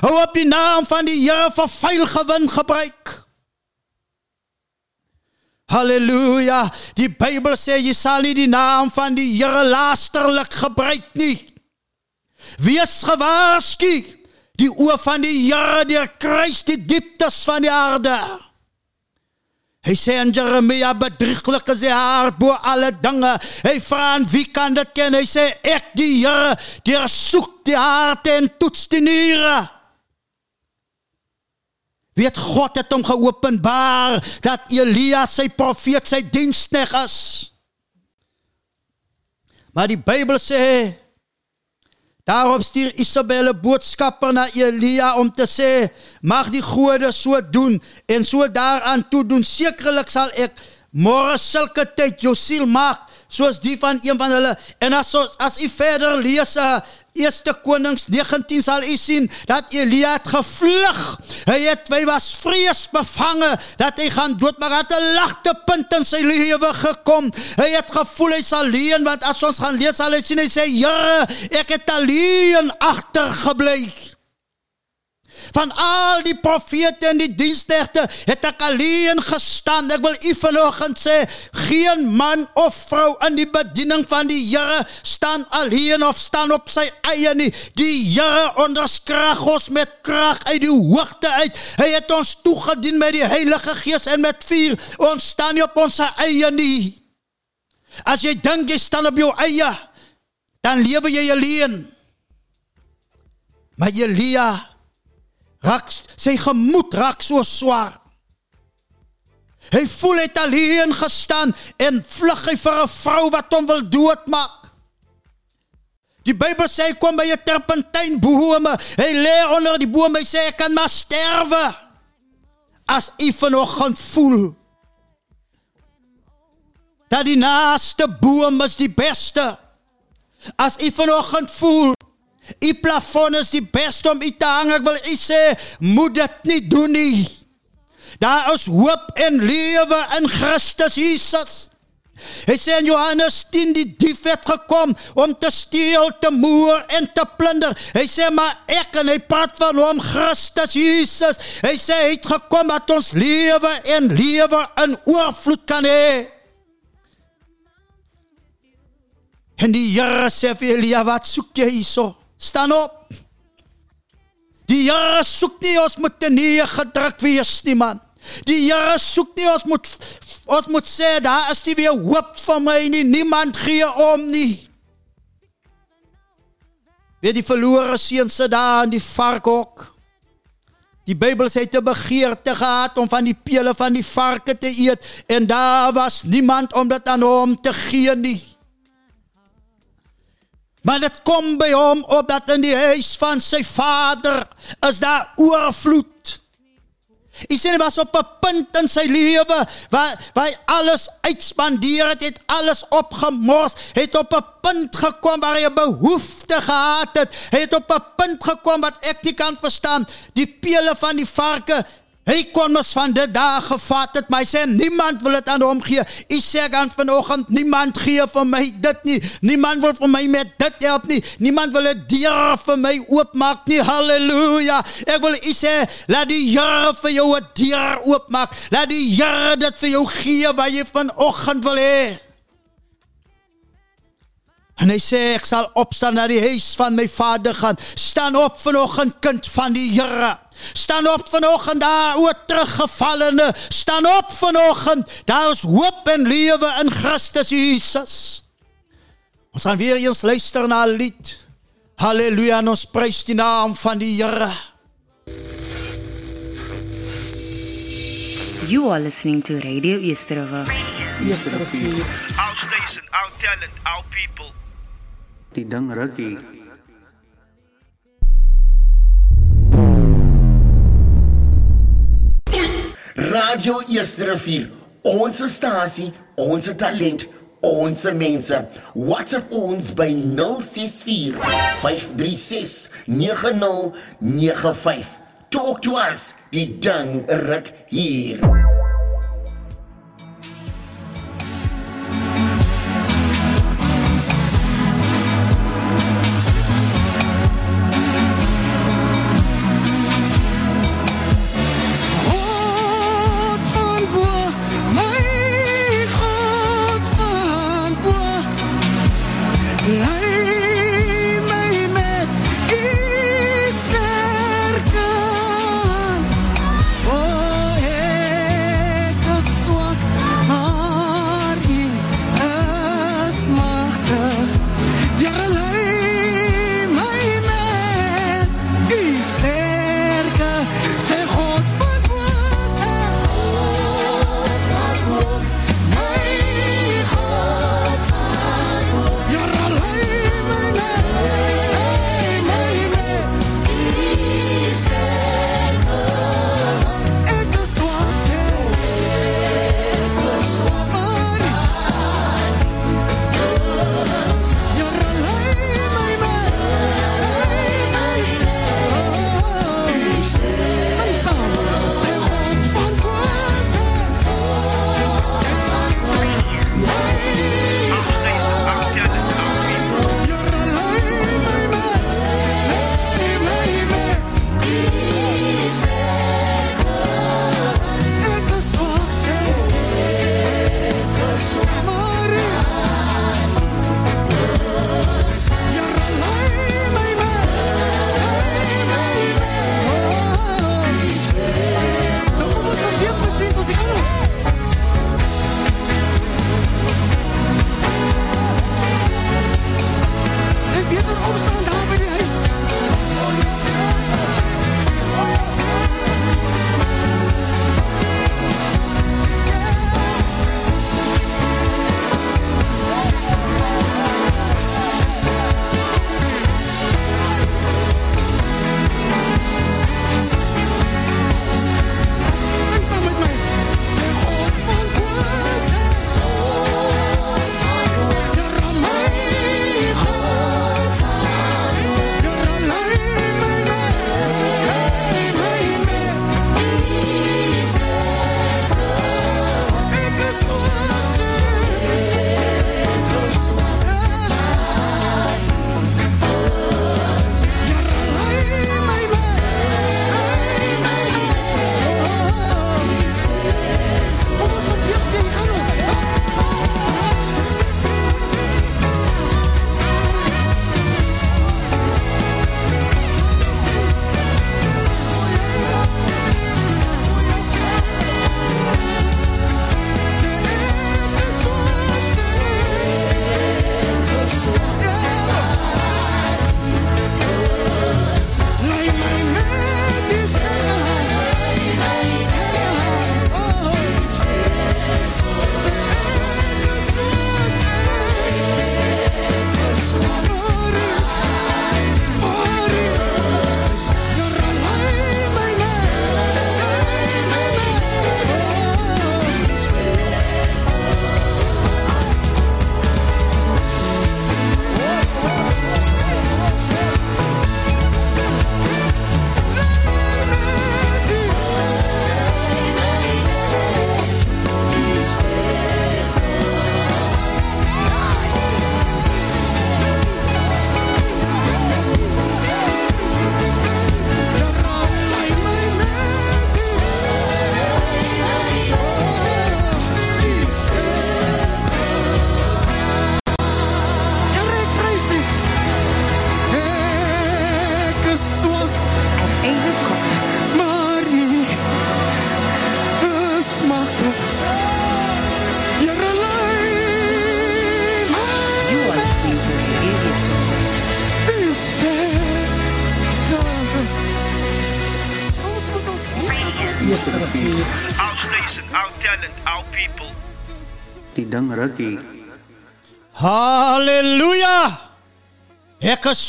Hou op die naam van die Here vir vuil gewin gebruik. Halleluja. Die Bybel sê jy sal nie die naam van die Here laasterlik gebruik nie. Wees gewaarsku. Die oë van die Here deurkruis die dieptes van die aarde. Hy sê in Jeremia bedrieglik is die hart bo alle dinge. Hy vra aan wie kan dit ken? Hy sê ek die Here deursoek die harte en toets die niere. Weet God het hom geopenbaar dat Elia sy profeet sy dienskneg is. Maar die Bybel sê Daarop stuur Isabelle boodskapper na Elia om te sê: "Mag die gode so doen en so daaraan toe doen. Sekerlik sal ek môre sulke tyd jou siel maak soos die van een van hulle." En as as u verder lees, uh, Eerste Konings 19 sal u sien dat Elia het gevlug. Hy het hy was vrees bevange dat hy gaan dood, maar het 'n lagte punt in sy lewe gekom. Hy het gevoel hy's alleen want as ons gaan lees sal hy sien hy sê, "Here, ek het alleen agtergebly." Van al die profete en die diensknegte het ek alleen gestaan. Ek wil u vanoggend sê, geen man of vrou in die bediening van die Here staan alleen of staan op sy eie nie. Die Here onderskrag ons met krag uit die hoogte uit. Hy het ons toegedien met die Heilige Gees en met vuur. Ons staan nie op ons eie nie. As jy dink jy staan op jou eie, dan lewe jy alleen. Maar Elia raak sy gemoed raak so swaar. Hy voel hy het alleen gestaan en vlug hy vir 'n vrou wat hom wil doodmaak. Die Bybel sê hy kom by 'n terpentynbome. Hy lê onder die boom en sê ek kan maar sterwe. As u vanoggend voel dat die naaste boom is die beste. As u vanoggend voel U plafon is die beste om u te hang. Ek wil u sê, moet dit nie doen nie. Daar is hoop en lewe in Christus Jesus. Hy sê in Johannes 10 die dief het gekom om te steel, te moer en te plunder. Hy sê maar ek en hy praat van hom Christus Jesus. Hy sê hy het gekom dat ons lewe en lewe in oorvloed kan hê. En die Here sê vir Elia, wat soek jy hierso? Staan op. Die Here soek nie ons moet te nee gedruk wees nie man. Die Here soek nie ons moet ons moet sê daar is nie weer hoop vir my nie. Niemand gee om nie. Wie die verlore seun sit daar in die varkhok. Die Bybel sê te begeerte gehad om van die pele van die varke te eet en daar was niemand om dit aan hom te gee nie. Maar dit kom by hom op dat in die huis van sy vader is daar oorvloed. Hy sê hy was op 'n punt in sy lewe waar waar hy alles uitspandeer het, het alles opgemors, het op 'n punt gekom waar hy 'n behoefte gehad het. Hy het op 'n punt gekom wat ek nie kan verstaan. Die pele van die varke Hy kon mos van dit daar gevat het, maar hy sê niemand wil dit aan hom gee. Hy sê gaan vanoggend niemand gee vir my dit nie. Niemand wil vir my met dit help nie. Niemand wil 'n deur vir my oopmaak nie. Halleluja. Ek wil u sê laat die Here vir jou 'n deur oopmaak. Laat die Here dit vir jou gee wat jy vanoggend wil hê. En hy sê ek sal opstaan na die huis van my vader gaan. Staan op vanoggend kind van die Here. Staan op vanoggend daar o teruggevallene. Staan op vanoggend. Daar is hoop en lewe in Christus Jesus. Ons gaan weer eens luister na 'n lied. Halleluja, ons prys die naam van die Here. You are listening to Radio Easterova. Estervier, Our station, our talent, our people. Die ding rukkie. Radio Eerste Rivier, ons stasie, ons talent, ons mense. WhatsApp ons by 064 536 9095. Talk to us, die ding ruk hier.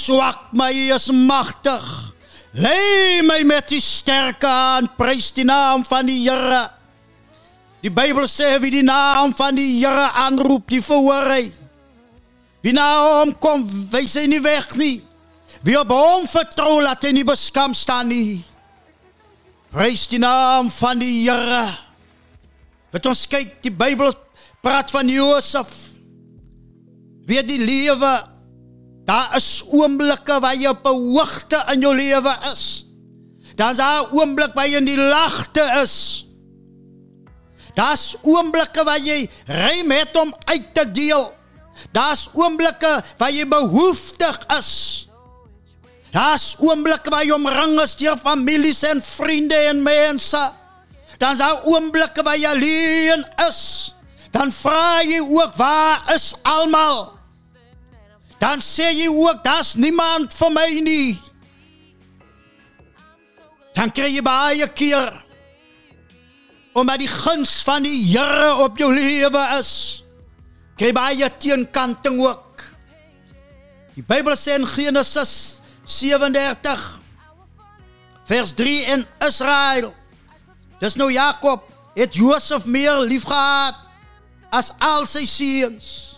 Swak, maar U is magtig. Lei my met die sterke aan, prys die naam van die Here. Die Bybel sê wie die naam van die Here aanroep, die verhoor hy. Wie na hom kom, wys hy nie weg nie. Wie op hom vertrou, laat hy nie beskam staan nie. Prys die naam van die Here. Wat ons kyk, die Bybel praat van Josef. Weet die lewe, daar is oomblikke waar jy op 'n hoogte in jou lewe is. Dan is daar 'n oomblik waar jy in die lagte is. Daar's oomblikke waar jy rym het om uit te deel. Daar's oomblikke waar jy behoeftig is. Daar's oomblikke waar jy omring is deur families en vriende en mense. Dan's daar oomblikke waar jy alleen is. Dan vra jy ook waar is almal? Dan sê jy ook daar's niemand vir my nie. Dan kry jy baie keer omdat die guns van die Here op jou lewe is. Kry baie teenkanting ook. Die Bybel sê in Genesis 37 vers 3 in Israel. Dis nou Jakob het Josef meer liefgehad as al sy seuns.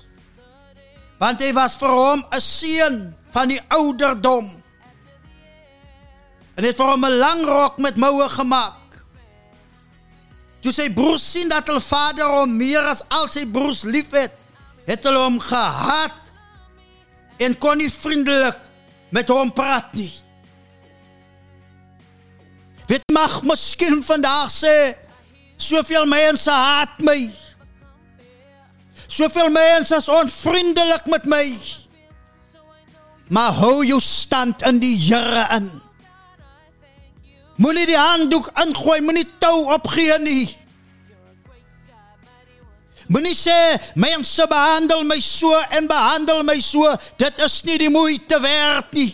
Want hy was vir hom 'n seun van die ouderdom. En het vir hom 'n lang rok met moue gemaak. Toe sy broers sien dat hulle vader hom meer as al sy broers liefhet, het hulle hom gehaat en kon nie vriendelik met hom praat nie. Weet mag miskien vandag sê soveel mense haat my. Soveel mense is onvriendelik met my. Maar hou jou stand in die Here in. Moenie die handdoek ingooi, moenie tou opgee nie. Moenie sê mense behandel my so en behandel my so, dit is nie die moeite werd nie.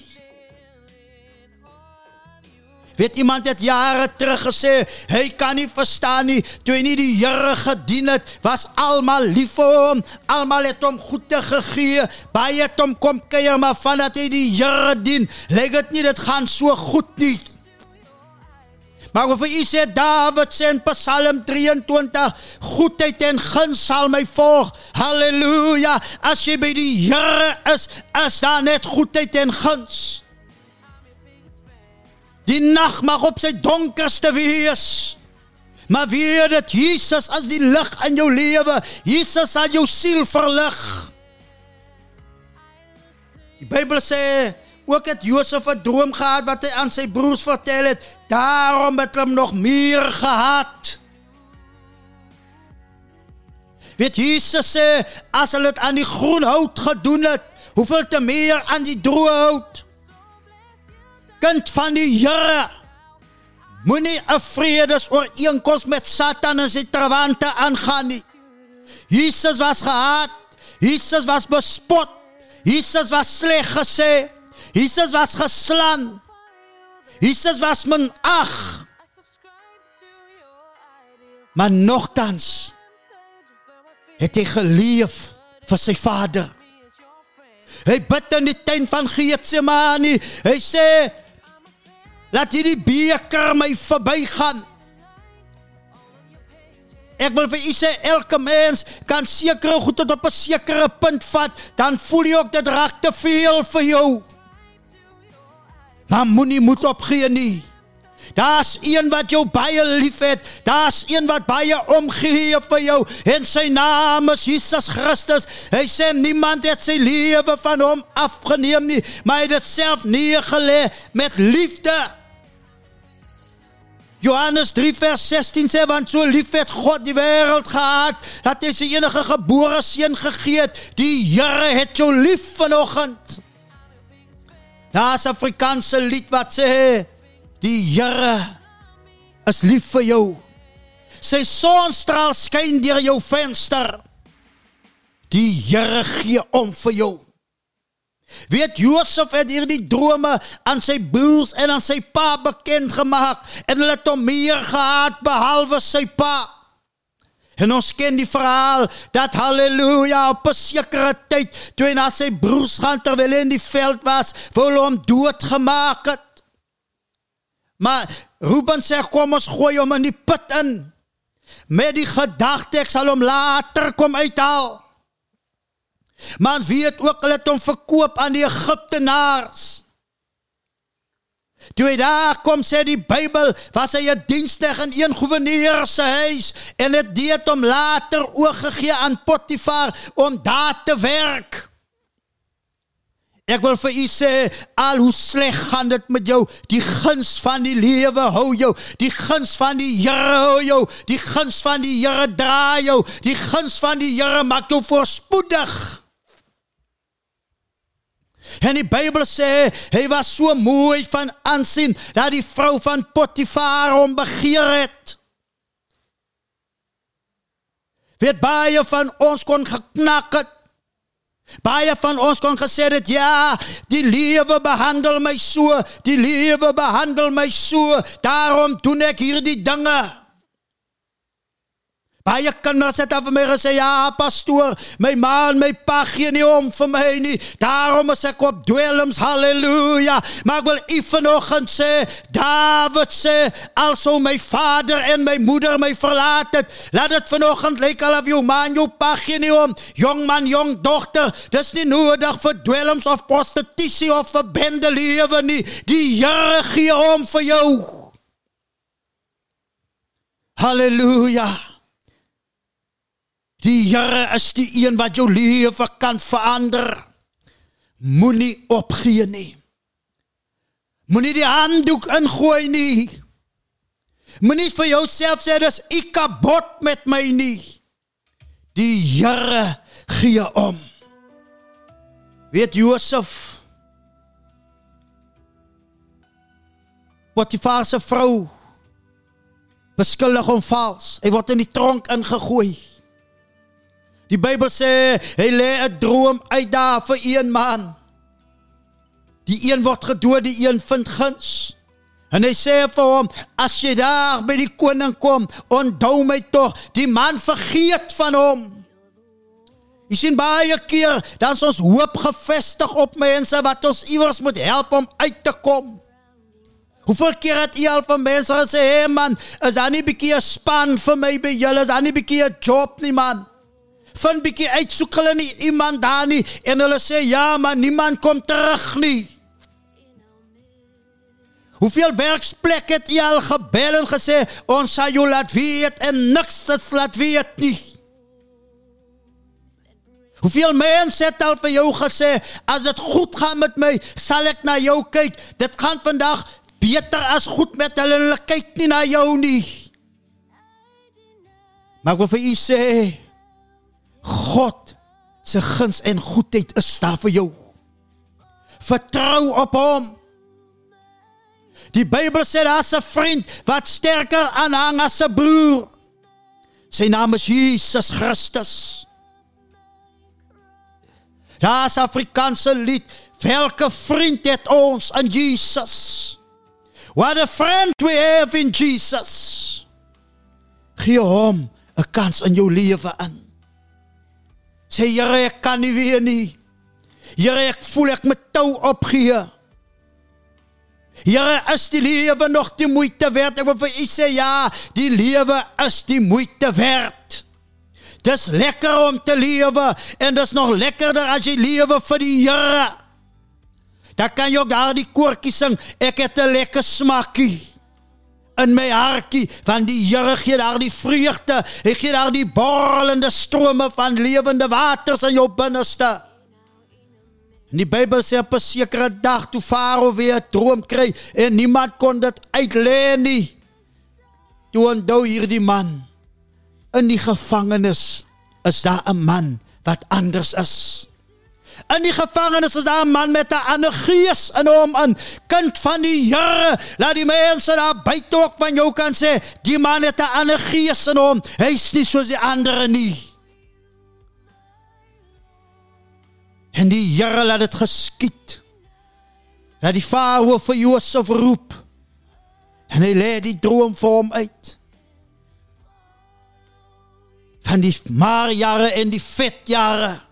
Weet iemand het jare terug gesê, hy kan nie verstaan nie, toe hy nie die Here gedien het, was almal lief vir hom, almal het hom goede gegee, baie het hom kom kuier, maar vandat hy die Here dien, lyk dit nie dit gaan so goed nie. Maar of hy sê Dawid sê in Psalm 23, goedheid en guns sal my volg. Halleluja. As jy by die Here is, is daar net goedheid en guns. Die nag mag op sy donkerste wees. Maar weet dit Jesus as die lig in jou lewe. Jesus sal jou siel verlig. Die Bybel sê ook het Josef 'n droom gehad wat hy aan sy broers vertel het. Daarom het hom nog meer gehaat. Weet Jesus sê as hulle dit aan die groen hout gedoen het, hoeveel te meer aan die droë hout? Kind van die Here. Moenie 'n vredesooreenkoms met Satan en sy trawante aangaan nie. Jesus was gehaat. Jesus was bespot. Jesus was sleg gesê. Jesus was geslaan. Jesus was minag. Maar nogtans het hy geleef vir sy Vader. Hy bid in die tuin van Getsemane. Hy sê Laat hierdie beker my verbygaan. Ek wil vir u sê elke mens kan sekere goed tot op 'n sekere punt vat, dan voel jy ook dit raak te veel vir jou. Maar moenie moed opgee nie. Daar's een wat jou baie liefhet. Daar's een wat baie omgee vir jou en sy naam is Jesus Christus. Hy sê niemand het sy lewe van hom afgeneem nie, maar hy het dit self neergelê met liefde. Johannes 3 vers 16 sê want so lief het God die wêreld gehad dat hy sy enige gebore seun gegee het. Die Here het jou lief vanoggend. Daar's 'n Afrikaanse lied wat sê die Here is lief vir jou. Sy sonstraal skyn deur jou venster. Die Here gee om vir jou. Weet Josef het hierdie drome aan sy broers en aan sy pa bekend gemaak en hulle het hom meer gehad behalwe sy pa. En ons ken die verhaal dat halleluja op 'n sekere tyd toe hy na sy broers gaan terwyl hy in die veld was, wou hulle hom doodgemaak het. Maar Ruben sê kom ons gooi hom in die put in. Met die gedagte ek sal hom later kom uithaal. Maar weet ook hulle het hom verkoop aan die Egiptenaars. Toe hy daar kom sê die Bybel was hy 'n dienstig in een goewerneur se huis en dit het hom later oorgegee aan Potifar om daar te werk. Ek wil vir u sê al hoe sleg gaan dit met jou, die guns van die lewe hou jou, die guns van die Here hou jou, die guns van die Here dra jou, die guns van die Here maak jou voorspoedig. En die Bybel sê hy was so mooi van aansien dat die vrou van Potifar hom begeer het. Weet baie van ons kon geknak het. Baie van ons kon gesê het ja, die lewe behandel my so, die lewe behandel my so, daarom doen ek hierdie dinge. Baie kinders het af my gesê ja, pastoor, my ma en my pa gee nie om vir my nie. Daarom is ek op dwelms, halleluja. Maar ek wil u vanoggend sê, Dawid sê, also my vader en my moeder my verlaat het, laat dit vanoggend lyk asof jou ma en jou pa gee nie om. Jong man, jong dogter, dis nie nodig vir dwelms of prostitusie of vir bende lewe nie. Die Here gee om vir jou. Halleluja. Die Here is die een wat jou lewe kan verander. Moenie opgee nie. Moenie die handdoek ingooi nie. Moenie vir jouself sê dis ek kapot met my nie. Die Here gee om. Weet Josef Potifar se vrou beskuldig hom vals. Hy word in die tronk ingegooi. Die Bybel sê hy lê 'n droom uit daar vir een man. Die een word gedood, die een vind guns. En hy sê vir hom: "As jy daar by die koning kom, onthou my tog." Die man vergeet van hom. Jy sien baie keer dan ons hoop gefestig op mense wat ons iewers moet help om uit te kom. Hoeveel keer het jy al van mense gesê, "Hey man, is daar nie 'n bietjie 'n span vir my by julle? Is daar nie 'n bietjie 'n job nie man?" Vind bietjie uit soek hulle nie iemand daar nie en hulle sê ja, maar niemand kom terug nie. Hoeveel werksplekke het jy al gebel en gesê ons sal jou laat weet en niks het laat weet nie. Hoeveel mense het al vir jou gesê as dit goed gaan met my, sal ek na jou kyk. Dit gaan vandag beter as goed met hulle en hulle kyk nie na jou nie. Maar ek wil vir u sê God se guns en goedheid is daar vir jou. Vertrou op hom. Die Bybel sê daar's 'n vriend wat sterker aanhang as 'n broer. Sy naam is Jesus Christus. Daar's Afrikaanse lied, welke vriend het ons in Jesus? What a friend we have in Jesus. Gee hom 'n kans in jou lewe in. Sê Here, ek kan nie weer nie. Here, ek voel ek moet tou opgee. Here, is die lewe nog die moeite werd? Ek wil vir u sê ja, die lewe is die moeite werd. Dis lekker om te lewe en dis nog lekkerder as jy lewe vir die Here. Dan kan jy ook daardie koortjie sing, ek het 'n lekker smaakie in hartjie van die gee daar die vreugde. Gee daar die borrelende strome van lewende waters in jou binneste. In die Bybel sê op 'n sekere dag toe Farao weer droom kry en niemand kon dit uitlê nie. Toe onthou hierdie man in die gevangenis is daar 'n man wat anders is. In die gevangenis is daar 'n man met 'n ander gees in hom, 'n kind van die Here. Laat die mense daar buite ook van jou kan sê, die man het 'n ander gees in hom. Hy's nie soos die ander nie. En die Here laat dit geskied. Dat die Farao vir Josef roep. En hy lê die droom vir hom uit. Van die maarjare en die vetjare.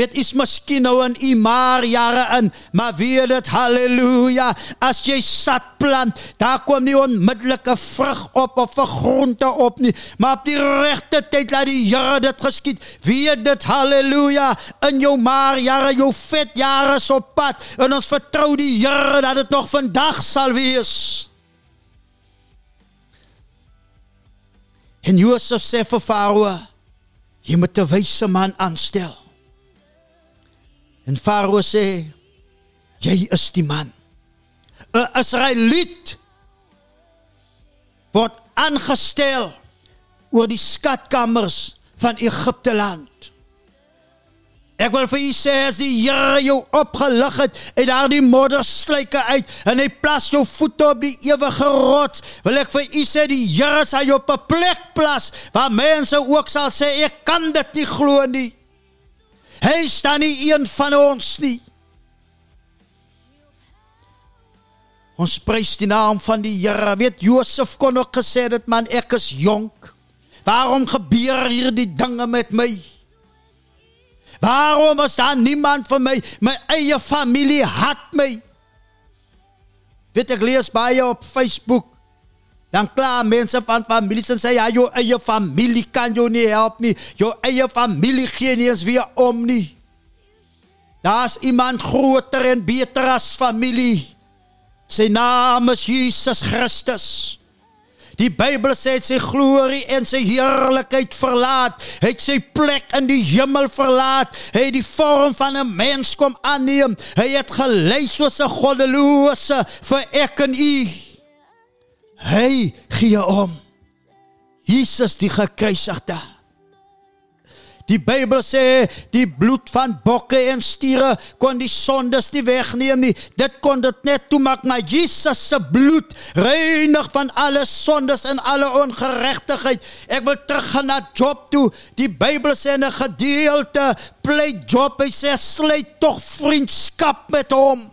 Weet is miskien nou in u maarjare in, maar weet dit haleluja, as jy sat plant, daar kom nie onmiddellike vrug op of 'n groente op nie, maar op die regte tyd laat die Here dit geskied. Weet dit haleluja, in jou maarjare, jou vetjare is op pad en ons vertrou die Here dat dit nog vandag sal wees. En Josef sê vir Farao, jy moet 'n wyse man aanstel. En Farao sê, jy is die man. 'n Israeliet word aangestel oor die skatkamers van Egipte land. Ek wil vir u sê as die Here jou opgelig het uit daardie modderstruike uit en hy plas jou voete op die ewige rots, wil ek vir u die Here sal jou op 'n plek plas waar mense ook sal sê ek kan dit nie glo nie. Hy staan nie een van ons nie. Ons prys die naam van die Here. Weet Josef kon ook gesê dit man ek is jonk. Waarom gebeur hierdie dinge met my? Waarom is daar niemand vir my? My eie familie haat my. Weet ek lees baie op Facebook. Dan kla mense van families en sê ja, jou eie familie kan jou nie help nie. Jou eie familie gee nie eens weer om nie. Daar's iemand groter en beter as familie. Sy naam is Jesus Christus. Die Bybel sê sy glorie en sy heerlikheid verlaat. Hy het sy plek in die hemel verlaat. Hy het die vorm van 'n mens kom aanneem. Hy het gelei soos 'n goddelose vir ek en u. Hy gee om. Jesus die gekruisigde. Die Bybel sê die bloed van bokke en stiere kon die sondes nie wegneem nie. Dit kon dit net toemaak, maar Jesus se bloed reinig van alle sondes en alle ongeregtigheid. Ek wil teruggaan na Job toe. Die Bybel sê in 'n gedeelte pleit Job, hy sê sluit tog vriendskap met hom.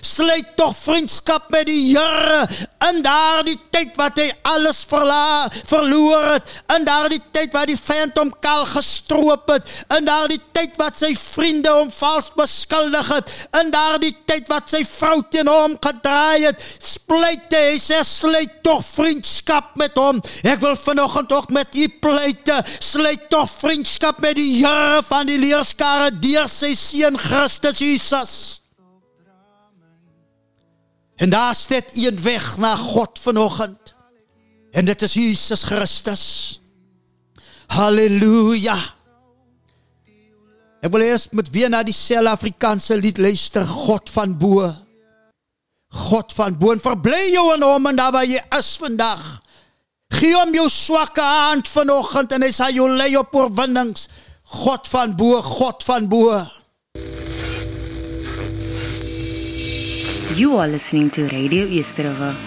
Sluit tog vriendskap met die Here in daardie tyd wat hy alles verla, verloor het, in daardie tyd wat die vyand hom kaal gestroop het, in daardie tyd wat sy vriende hom vals beskuldig het, in daardie tyd wat sy vrou teen hom gedraai het, spleite, hy sê sluit tog vriendskap met hom. Ek wil vanoggend ook met u pleite, sluit tog vriendskap met die Here van die leerskare deur sy seun Christus Jesus. En daar steek een weg na God vanoggend. En dit is Jesus Christus. Halleluja. Ek wil eers met weer na die Suid-Afrikaanse lied luister, God van bo. God van bo en verbly jou in hom en daar waar jy is vandag. Gee hom jou swakke hand vanoggend en hy sal jou lei op oorwinnings. God van bo, God van bo. You are listening to Radio Easterova.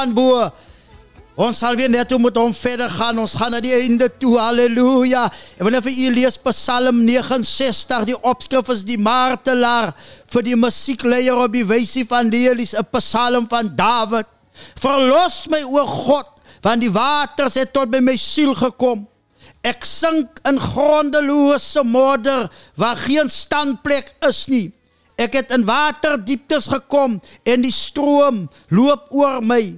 Van bo. Ons sal weer net met hom verder gaan. Ons gaan na die einde toe. Halleluja. Wil net vir u lees Psalm 69. Die opskrif is die martelaar vir die musiekleier op die wysie van Leelies, 'n Psalm van Dawid. Verlos my o God, want die waters het tot by my siel gekom. Ek sink in grondelose modder waar geen standplek is nie. Ek het in waterdieptes gekom en die stroom loop oor my.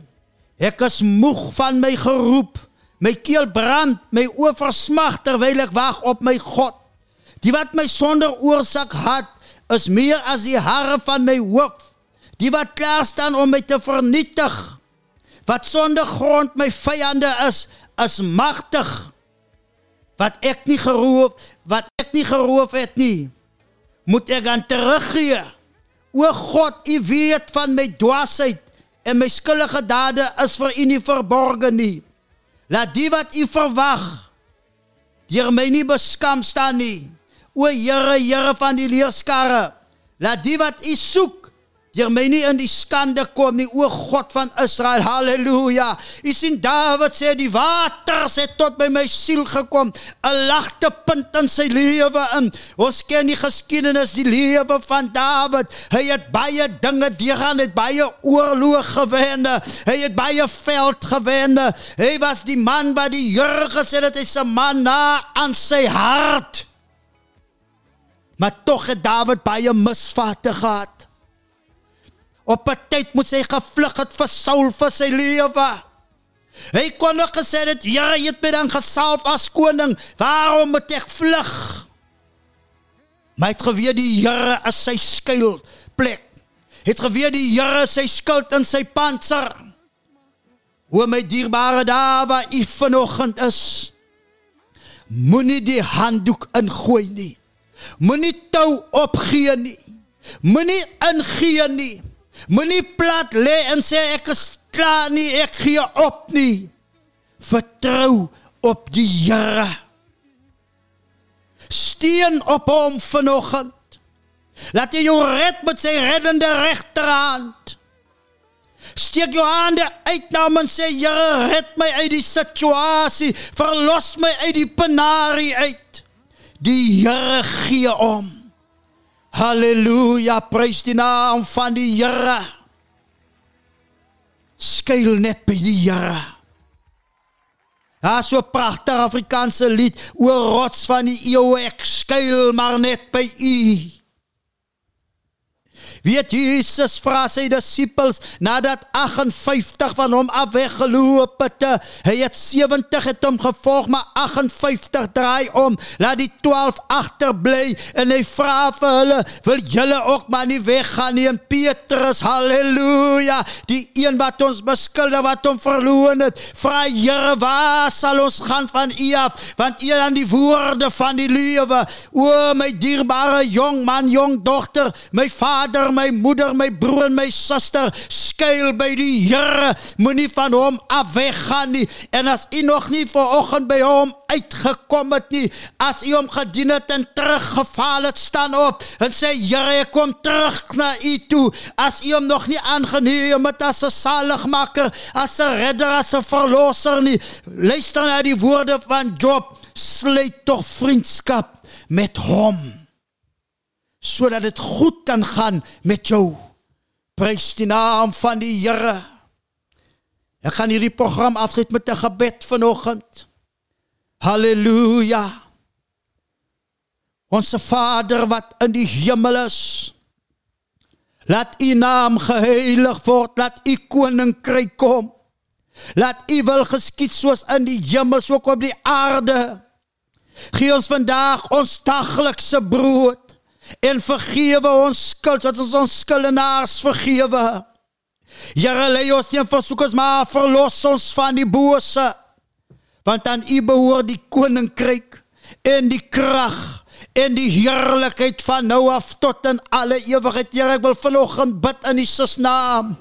Ek is moeg van my geroep. My keel brand, my oë versmag terwyl ek wag op my God. Die wat my sonder oorsaak haat, is meer as die hare van my hoof. Die wat klaar staan om my te vernietig. Wat sonder grond my vyande is, is magtig. Wat ek nie geroof, wat ek nie geroof het nie, moet ek aan teruggee. O God, U weet van my dwaasheid en my skuldige dade is vir U nie verborge nie. Laat die wat U verwag deur my nie beskam staan nie. O Here, Here van die leerskare, laat die wat U soek deur my nie in die skande kom nie, o God van Israel. Halleluja. U sien Dawid sê die waters het tot by my siel gekom, 'n lagte punt in sy lewe in. Ons ken die geskiedenis, die lewe van Dawid. Hy het baie dinge deurgaan, het baie oorloë gewen. Hy het baie veld gewen. Hy was die man wat die Here gesê het hy's 'n man na aan sy hart. Maar tog het Dawid baie misvate gehad. Op 'n tyd moet hy gevlug het vir Saul vir sy lewe. Hy kon nog gesê het, "Ja, jy het my dan gesalf as koning. Waarom moet ek vlug?" Maar hy het geweet die Here is sy skuilplek. Het geweet die Here sy skild in sy panser. O my dierbare daar waar u vanoggend is. Moenie die handdoek ingooi nie. Moenie tou opgee nie. Moenie ingee nie. Moenie plat lê en sê ek is klaar nie, ek gee op nie. Vertrou op die Here. Steun op hom vanoggend. Laat hy jou red met sy reddende regterhand. Steek jou hande uit na hom en sê Here, red my uit die situasie, verlos my uit die penarie uit. Die Here gee om. Halleluja, prys die naam van die Here. Skuil net by die Here. Daar so 'n pragtige Afrikaanse lied oor rots van die eeue ek skuil maar net by U. Weet Jesus vra sy disippels nadat 58 van hom af weggeloop het. Hy het 70 het hom gevolg, maar 58 draai om. Laat die 12 agterbly en hy vra vir hulle, "Wil julle ook maar nie weggaan nie?" En Petrus, haleluja, die een wat ons beskuldig wat hom verloon het, vra Here, "Waar sal ons gaan van U af? Want U aan die woorde van die lewe. O my dierbare jong man, jong dogter, my vader my moeder, my broer en my suster skuil by die Here. Moenie van hom af weggaan nie. En as u nog nie vanoggend by hom uitgekom het nie, as u hom gedien het en teruggeval het, staan op en sê Here, ek kom terug na u toe. As u hom nog nie aangeneem het as 'n saligmaker, as 'n redder, as 'n verlosser nie, luister na die woorde van Job. Sluit tog vriendskap met hom sodat dit goed kan gaan met jou. Prys die naam van die Here. Ek gaan hierdie program afsluit met 'n gebed vanoggend. Halleluja. Onse Vader wat in die hemel is. Laat U naam geheilig word, laat U koninkryk kom. Laat U wil geskied soos in die hemel so op die aarde. Gee ons vandag ons daglikse brood en vergewe ons skuld wat ons ons skuldenaars vergewe. Here lei ons nie versoekers maar verlos ons van die bose. Want aan U behoort die koninkryk en die krag en die heerlikheid van nou af tot in alle ewigheid. Here, ek wil vanoggend bid in Jesus naam.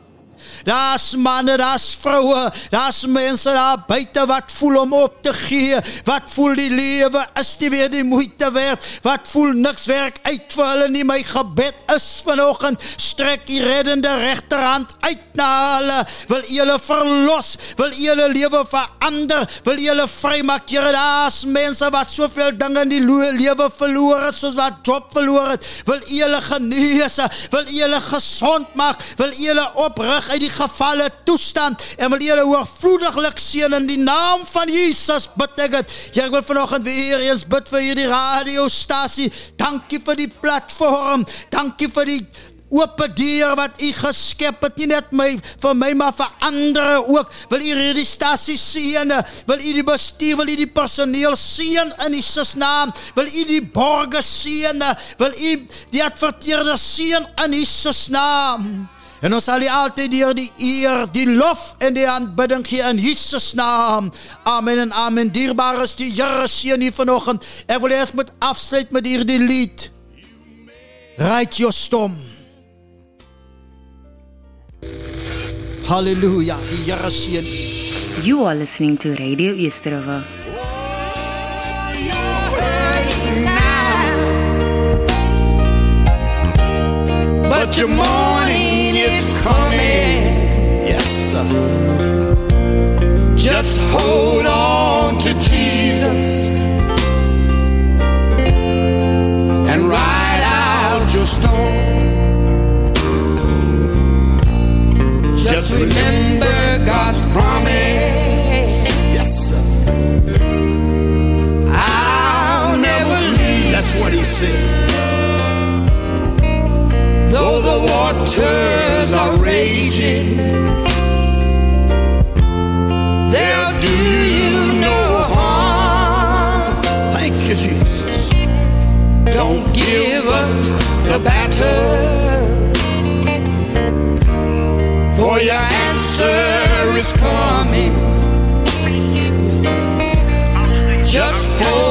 Daar's manne, daar's vroue, daar's mense daar buite wat voel om op te gee. Wat voel die lewe is nie weer die moeite werd. Wat voel niks werk uit vir hulle nie. My gebed is vanoggend strek die reddende regterhand uit na hulle. Wil U hulle verlos? Wil U hulle lewe verander? Wil U hulle vrymaak? Here, daar's mense wat soveel dinge in die lewe verloor het, soos wat job verloor het. Wil U hulle genees? Wil U hulle gesond maak? Wil U hulle oprig uit die gevalle toestand. En wil U hulle oorvloediglik seën in die naam van Jesus bid ek dit. Ja, ek wil vanoggend weer eens bid vir hierdie radiostasie. Dankie vir die platform. Dankie vir die oop deur wat u geskep het. Nie net my vir my maar vir ander ook. Wil u hierdie stasie seën? Wil u die bestuur wil u die personeel seën in Jesus naam? Wil u die borgers seën? Wil u die adverteerders seën in Jesus naam En ons sal U altyd deur die eer, die lof en die aanbidding gee in Jesus naam. Amen en amen. Dierbaar is die Here seën hier vanoggend. Ek wil eers met afsluit met hierdie lied. Right your storm. Halleluja. Die Here seën u. You are listening to Radio East River. But your morning is coming. Yes, sir. Just hold on to Jesus and ride out your storm. Just remember God's promise. Yes, sir. I'll never leave. That's what he said. Though the waters are raging, they'll do you no harm. Thank you, Jesus. Don't give up the battle, for your answer is coming. Just hold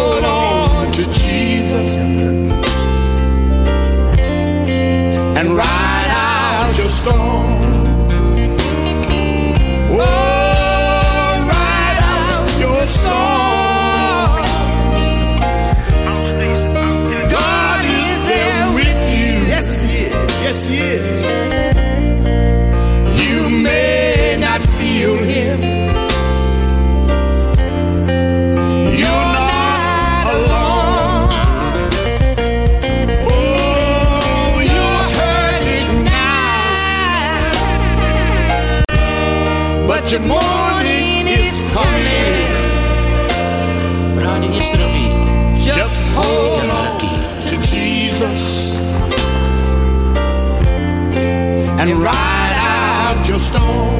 to Jesus and ride out your storm.